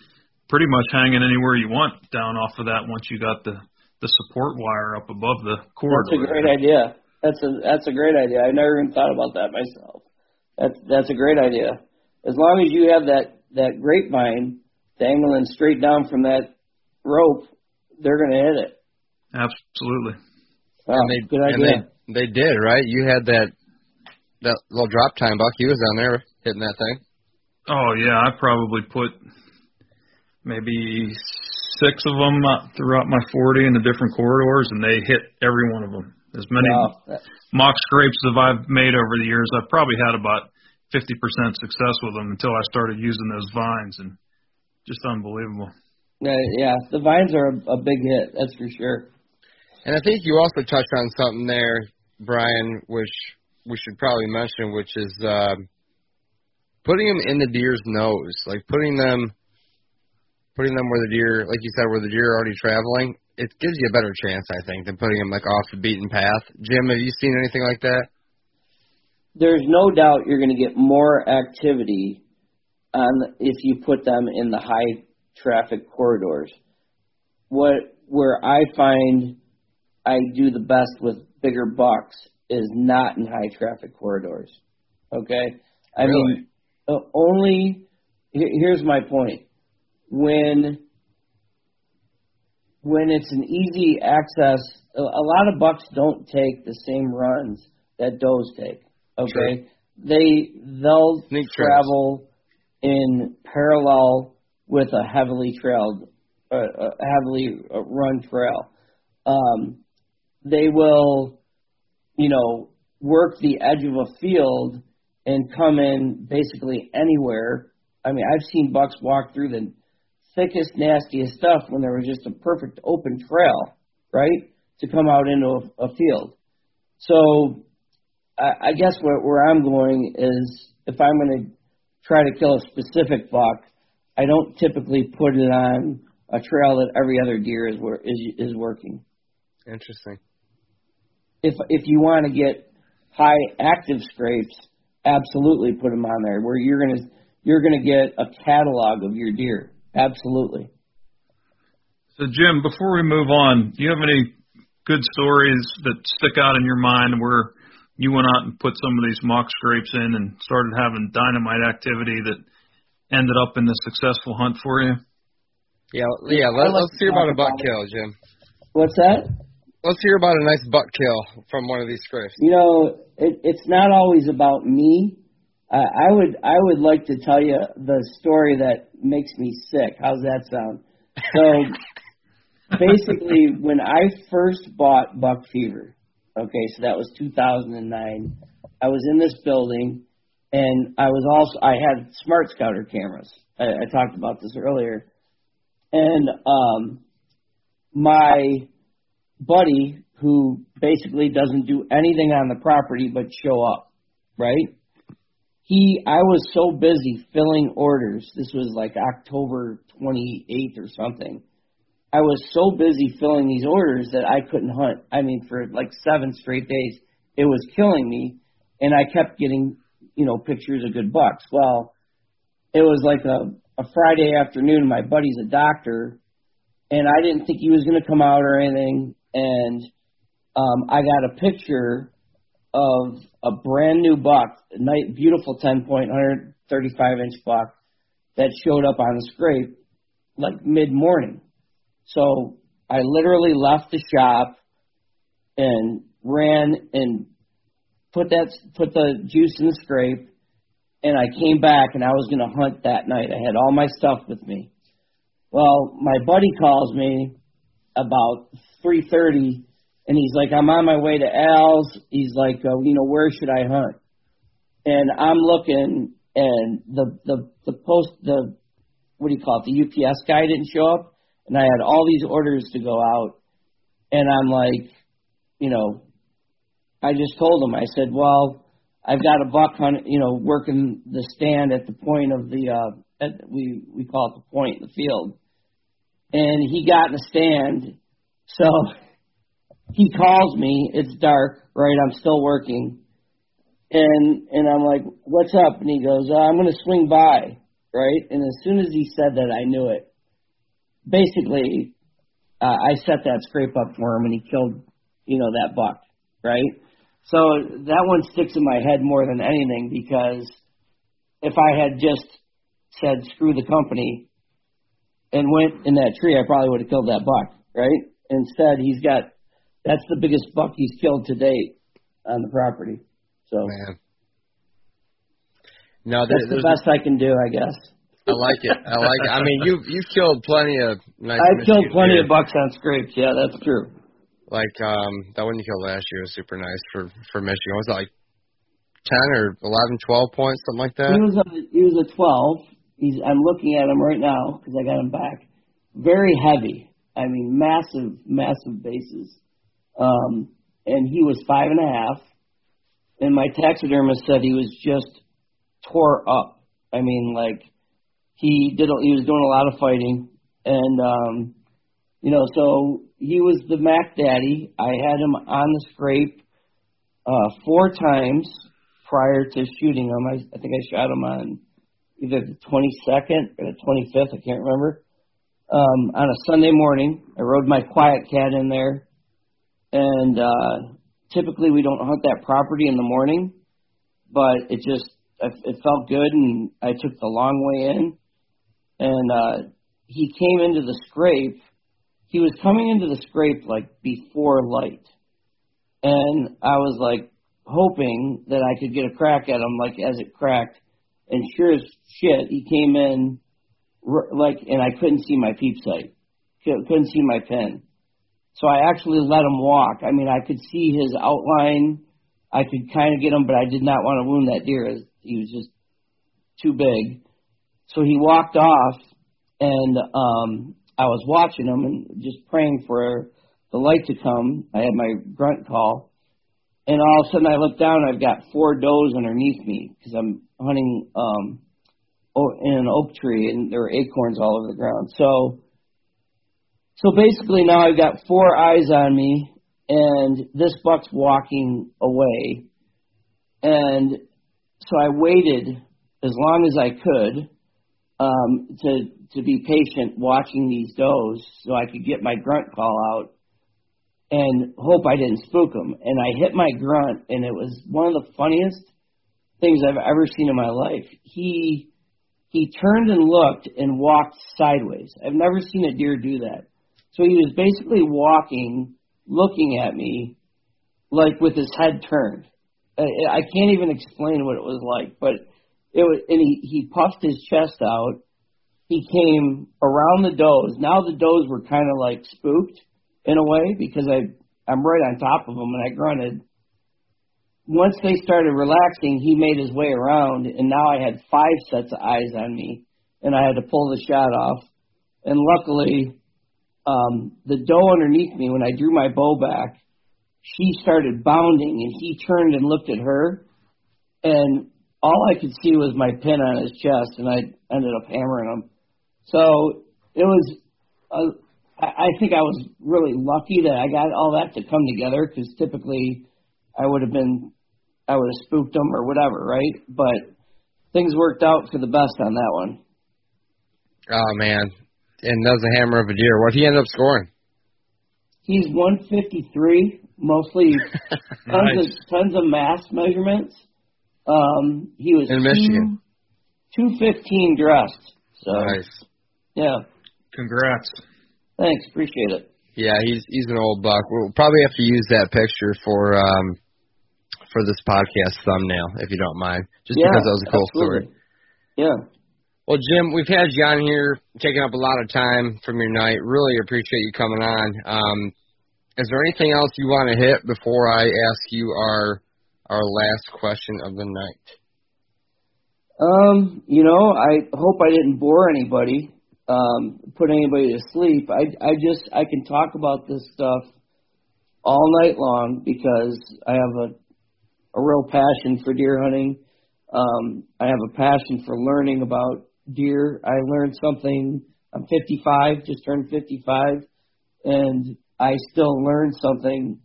pretty much hanging anywhere you want down off of that once you got the the support wire up above the corridor. That's a great idea. That's a that's a great idea. I never even thought about that myself. That's that's a great idea. As long as you have that that grapevine dangling straight down from that rope, they're going to hit it. Absolutely. Wow, and they good and idea. they they did right. You had that that little drop tine buck. He was down there hitting that thing. Oh yeah, I probably put maybe six of them uh, throughout my 40 in the different corridors, and they hit every one of them. As many Wow. mock scrapes as I've made over the years, I've probably had about 50% success with them until I started using those vines, and just unbelievable. Uh, yeah, the vines are a, a big hit. That's for sure. And I think you also touched on something there, Brian, which we should probably mention, which is uh, putting them in the deer's nose, like putting them, putting them where the deer, like you said, where the deer are already traveling. It gives you a better chance, I think, than putting them like off the beaten path. Jim, have you seen anything like that? There's no doubt you're going to get more activity on if you put them in the high traffic corridors. What where I find I do the best with bigger bucks is not in high traffic corridors. Okay, I Really? mean only. Here's my point: when when it's an easy access, a, a lot of bucks don't take the same runs that does take. Okay, they they'll Sneak trails. travel in parallel with a heavily trailed, uh, a heavily run trail. Um, they will, you know, work the edge of a field and come in basically anywhere. I mean, I've seen bucks walk through the thickest, nastiest stuff when there was just a perfect open trail, right, to come out into a, a field. So, I, I guess where, where I'm going is if I'm going to try to kill a specific buck, I don't typically put it on a trail that every other deer is wor- is is working. Interesting. If if you want to get high active scrapes, absolutely put them on there where you're gonna you're gonna get a catalog of your deer. Absolutely. So, Jim, before we move on, do you have any good stories that stick out in your mind where you went out and put some of these mock scrapes in and started having dynamite activity that ended up in the successful hunt for you? Yeah, yeah. Let, let's hear about a buck kill, Jim. What's that? Let's hear about a nice buck kill from one of these scrapes. You know, it, it's not always about me. I I would I would like to tell you the story that makes me sick. How's that sound? So <laughs> basically, when I first bought Buck Fever, okay, so that was 2009. I was in this building, and I was also I had Smart Scouter cameras. I, I talked about this earlier, and um, my buddy who basically doesn't do anything on the property but show up, right? He, I was so busy filling orders. This was like October 28th or something. I was so busy filling these orders that I couldn't hunt. I mean, for like seven straight days, it was killing me, and I kept getting, you know, pictures of good bucks. Well, it was like a, a Friday afternoon. My buddy's a doctor, and I didn't think he was going to come out or anything. And um, I got a picture of a brand new buck, a nice, beautiful 10 point, 135 inch buck that showed up on the scrape like mid morning. So I literally left the shop and ran and put that put the juice in the scrape and I came back and I was going to hunt that night. I had all my stuff with me. Well, my buddy calls me about 3:30 and he's like I'm on my way to Al's. He's like, uh, you know, where should I hunt? And I'm looking and the the the post the what do you call it? The UPS guy didn't show up and I had all these orders to go out and I'm like, you know, I just told him I said, well, I've got a buck hunt, you know, working the stand at the point of the uh at, we we call it the point in the field. And he got in the stand. So <laughs> he calls me, it's dark, right? I'm still working. And and I'm like, "What's up?" And he goes, uh, "I'm to swing by." Right? And as soon as he said that, I knew it. Basically, uh, I set that scrape up for him and he killed, you know, that buck, right? So that one sticks in my head more than anything because if I had just said screw the company and went in that tree, I probably would have killed that buck, right? Instead, he's got that's the biggest buck he's killed to date on the property. So Man. No, there, that's the best I can do, I guess. I like it. I like it. I mean, you you've killed plenty of nice. I've killed plenty deer. of bucks on scrapes. Yeah, that's true. Like um, that one you killed last year was super nice for for Michigan. It was it like ten or eleven, twelve points, something like that? He was a he was a twelve. He's I'm looking at him right now because I got him back. Very heavy. I mean, massive, massive bases. Um, and he was five and a half. And my taxidermist said he was just tore up. I mean, like he did. He was doing a lot of fighting, and um, you know, so he was the Mac Daddy. I had him on the scrape uh, four times prior to shooting him. I, I think I shot him on either the 22nd or the 25th. I can't remember. Um, on a Sunday morning, I rode my QuietKat in there, and uh, typically we don't hunt that property in the morning, but it just it felt good, and I took the long way in, and uh, he came into the scrape. He was coming into the scrape like before light, and I was like hoping that I could get a crack at him, like as it cracked, and sure as shit, he came in like, and I couldn't see my peep sight, couldn't see my pin. So I actually let him walk. I mean, I could see his outline. I could kind of get him, but I did not want to wound that deer. He was just too big. So he walked off, and um, I was watching him and just praying for the light to come. I had my grunt call, and all of a sudden I look down. I've got four does underneath me because I'm hunting um, in an oak tree, and there are acorns all over the ground. So, so basically now I've got four eyes on me, and this buck's walking away, and so I waited as long as I could um, to to be patient watching these does so I could get my grunt call out and hope I didn't spook them. And I hit my grunt, and it was one of the funniest things I've ever seen in my life. He he turned and looked and walked sideways. I've never seen a deer do that. So he was basically walking, looking at me, like with his head turned. I, I can't even explain what it was like, but it was. And he he puffed his chest out. He came around the does. Now the does were kind of like spooked in a way because I I'm right on top of them and I grunted. Once they started relaxing, he made his way around, and now I had five sets of eyes on me, and I had to pull the shot off. And luckily, um, the doe underneath me, when I drew my bow back, she started bounding, and he turned and looked at her, and all I could see was my pin on his chest, and I ended up hammering him. So it was, uh, think I was really lucky that I got all that to come together because typically I would have been, I would have spooked him or whatever, right? But things worked out for the best on that one. Oh man, and that was a hammer of a deer. What he ended up scoring? He's 153, mostly <laughs> tons Nice. of tons of mass measurements. Um, he was In Michigan. two fifteen dressed. So Nice. yeah, Congrats. thanks, appreciate it. Yeah, he's he's an old buck. We'll probably have to use that picture for um for this podcast thumbnail, if you don't mind, just yeah, because that was a cool story. absolutely. Yeah. Well, Jim, we've had you on here, taking up a lot of time from your night. Really appreciate you coming on. Um, is there anything else you want to hit before I ask you our our last question of the night? Um, you know, I hope I didn't bore anybody, um, put anybody to sleep. I I just I can talk about this stuff all night long because I have a a real passion for deer hunting. Um, I have a passion for learning about deer. I learned something. I'm 55, just turned 55, and I still learn something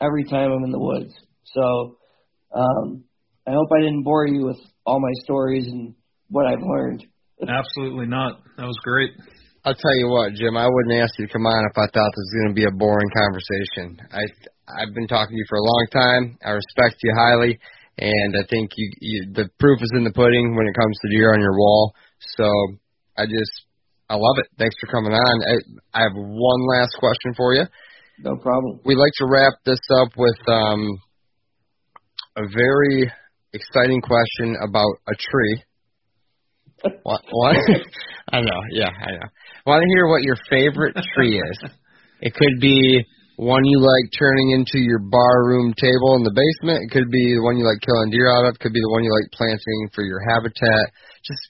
every time I'm in the woods. So um, I hope I didn't bore you with all my stories and what I've learned. <laughs> Absolutely not. That was great. I'll tell you what, Jim. I wouldn't ask you to come on if I thought this was going to be a boring conversation. I I've been talking to you for a long time. I respect you highly, and I think you, you the proof is in the pudding when it comes to deer on your wall. So I just I love it. Thanks for coming on. I, I have one last question for you. No problem. We'd like to wrap this up with um, a very exciting question about a tree. <laughs> what? What? I know. Yeah, I know. Want to hear what your favorite tree is? It could be one you like turning into your bar room table in the basement. It could be the one you like killing deer out of. It could be the one you like planting for your habitat. Just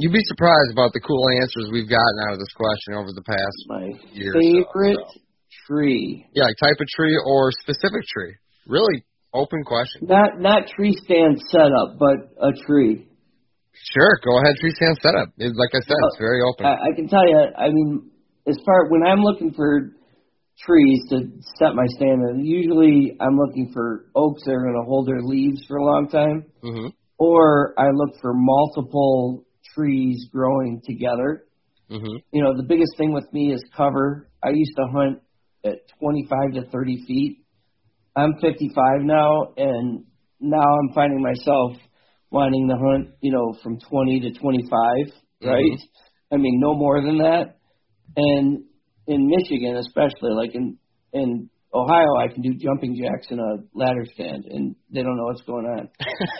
you'd be surprised about the cool answers we've gotten out of this question over the past My year. favorite so, so. tree. Yeah, like type of tree or specific tree. Really open question. Not not tree stand setup, but a tree. Sure, go ahead. Tree stand setup. Like I said, it's very open. I, I can tell you. I mean, as far when I'm looking for trees to set my stand in, usually I'm looking for oaks that are going to hold their leaves for a long time, hmm or I look for multiple trees growing together. hmm You know, the biggest thing with me is cover. I used to hunt at 25 to 30 feet. I'm 55 now, and now I'm finding myself wanting to hunt, you know, from 20 to 25, right? I mean, no more than that. And in Michigan, especially, like in in Ohio, I can do jumping jacks in a ladder stand, and they don't know what's going on.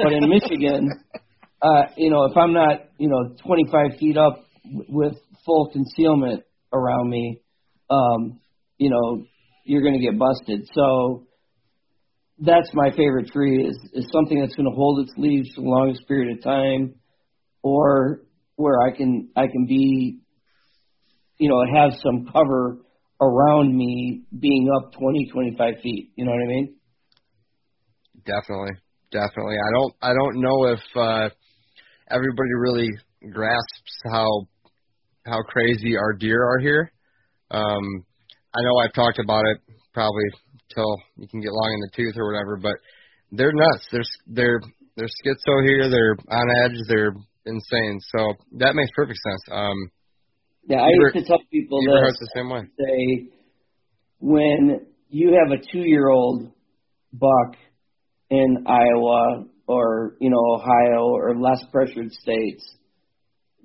but in Michigan, <laughs> uh, you know, if I'm not, you know, 25 feet up w- with full concealment around me, um, you know, you're going to get busted. So that's my favorite tree is is something that's going to hold its leaves for the longest period of time, or where I can I can be, you know, have some cover around me being up 20, 25 feet. You know what I mean? Definitely, definitely. I don't, I don't know if uh, everybody really grasps how how crazy our deer are here. Um, I know I've talked about it probably till you can get long in the tooth or whatever, but they're nuts. They're they're they're schizo here. They're on edge. They're insane. So that makes perfect sense. Um, Yeah, I used to tell people Beaver this. The same way. say when you have a two year old buck in Iowa or, you know, Ohio or less pressured states,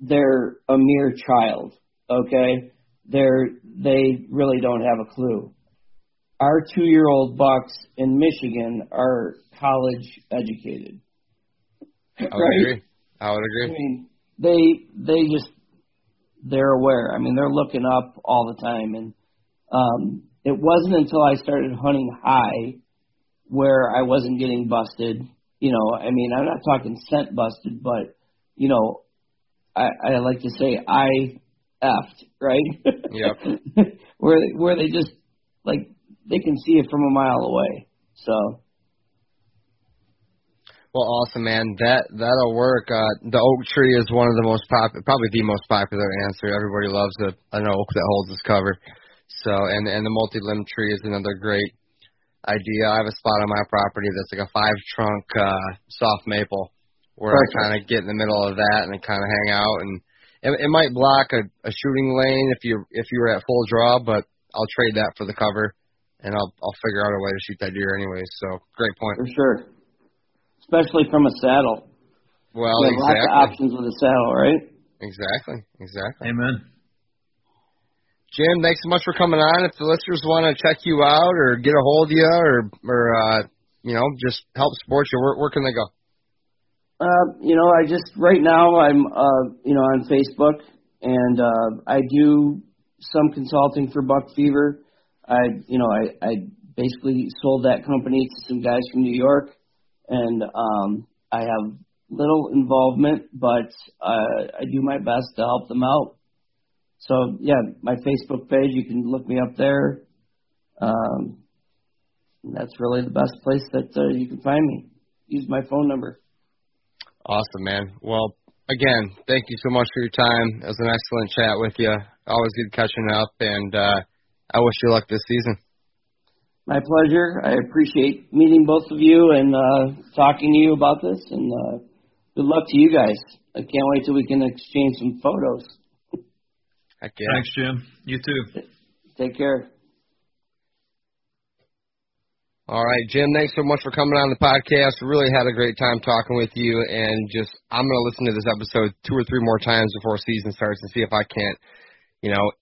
they're a mere child, okay? They're they really don't have a clue. Our two year old bucks in Michigan are college educated. I would right? agree. I would agree. I mean, they they just they're aware. I mean, they're looking up all the time, and um, it wasn't until I started hunting high where I wasn't getting busted. You know, I mean, I'm not talking scent busted, but you know, I, I like to say I effed right. Yep. <laughs> where they, where they just like they can see it from a mile away. So Well, awesome, man. That that'll work. Uh, the oak tree is one of the most popular, probably the most popular answer. Everybody loves a, an oak that holds its cover. So, and and the multi-limb tree is another great idea. I have a spot on my property that's like a five trunk uh, soft maple, where Perfect. I kind of get in the middle of that and kind of hang out. And it, it might block a, a shooting lane if you if you were at full draw, but I'll trade that for the cover, and I'll I'll figure out a way to shoot that deer anyway. So, great point. for sure, especially from a saddle. Well, you have lots of exactly. options with a saddle, right? Exactly, exactly. Amen. Jim, thanks so much for coming on. If the listeners want to check you out or get a hold of you or or uh, you know just help support you, where, where can they go? Uh, you know, I just right now I'm uh, you know on Facebook and uh, I do some consulting for Buck Fever. I you know I I basically sold that company to some guys from New York, and um, I have little involvement, but uh, I do my best to help them out. So yeah, my Facebook page you can look me up there. Um, that's really the best place that uh, you can find me. Use my phone number. Awesome, man. Well, again, thank you so much for your time. It was an excellent chat with you. Always good catching up, and uh, I wish you luck this season. My pleasure. I appreciate meeting both of you and uh, talking to you about this. And uh, good luck to you guys. I can't wait till we can exchange some photos. Heck yeah. Thanks, Jim. You too. Take care. All right, Jim, thanks so much for coming on the podcast. Really had a great time talking with you, and just I'm going to listen to this episode two or three more times before season starts and see if I can't, you know,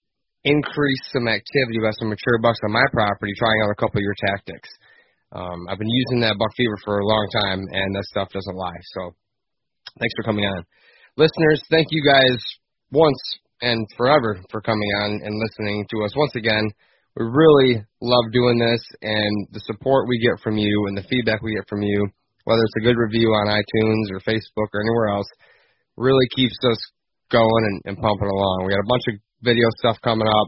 increase some activity by some mature bucks on my property, trying out a couple of your tactics. Um, I've been using that buck fever for a long time, and that stuff doesn't lie. So, thanks for coming on. Listeners, thank you guys once and forever for coming on and listening to us once again. We really love doing this and the support we get from you and the feedback we get from you, whether it's a good review on iTunes or Facebook or anywhere else, really keeps us going and, and pumping along. We got a bunch of video stuff coming up,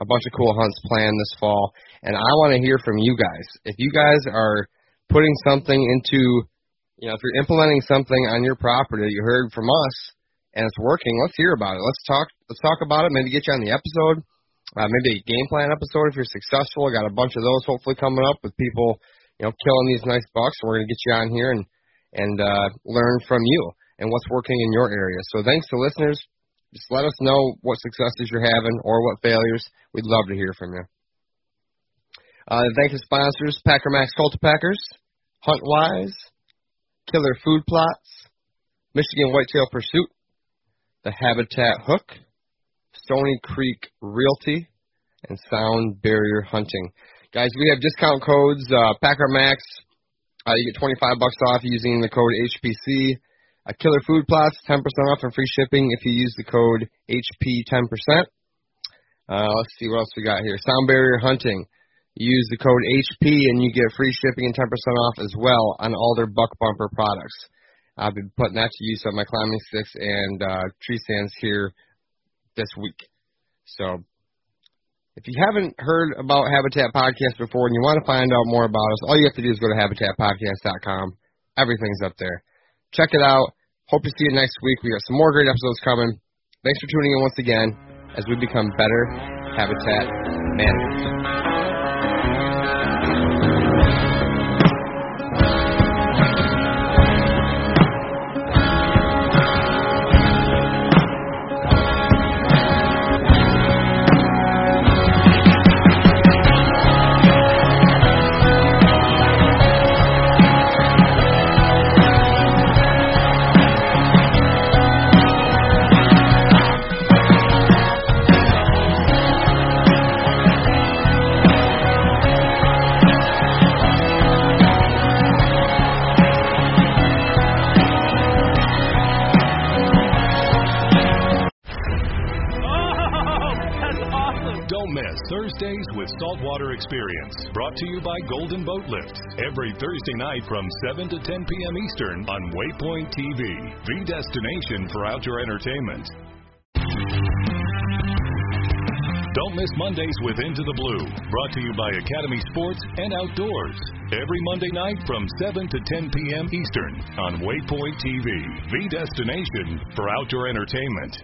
a bunch of cool hunts planned this fall, and I want to hear from you guys. If you guys are putting something into, you know, if you're implementing something on your property that you heard from us and it's working, let's hear about it. Let's talk. Let's talk about it. Maybe get you on the episode. Uh, maybe a game plan episode if you're successful. I got a bunch of those hopefully coming up with people, you know, killing these nice bucks. We're gonna get you on here and and uh, learn from you and what's working in your area. So thanks to listeners. Just let us know what successes you're having or what failures. We'd love to hear from you. Uh, thanks to sponsors Packer Max Cultipackers, Huntwise, Killer Food Plots, Michigan Whitetail Pursuit, The Habitat Hook, Stony Creek Realty, and Sound Barrier Hunting. Guys, we have discount codes. Uh, Packer Max, uh, you get 25 bucks off using the code HPC. Uh, Killer Food Plots, 10% off and free shipping if you use the code HP10%. Uh, let's see what else we got here. Sound Barrier Hunting. Use the code HP and you get free shipping and 10% off as well on all their Buck Bumper products. I've been putting that to use on my climbing sticks and uh, tree stands here this week. So if you haven't heard about Habitat Podcast before and you want to find out more about us, all you have to do is go to habitatpodcast.com. Everything's up there. Check it out. Hope to see you next week. We got some more great episodes coming. Thanks for tuning in once again as we become better habitat managers. Saltwater Experience, brought to you by Golden Boat Lift. Every Thursday night from 7 to 10 p.m. Eastern on Waypoint TV, the destination for outdoor entertainment. Don't miss Mondays with Into the Blue, brought to you by Academy Sports and Outdoors. Every Monday night from 7 to 10 p.m. Eastern on Waypoint TV, the destination for outdoor entertainment.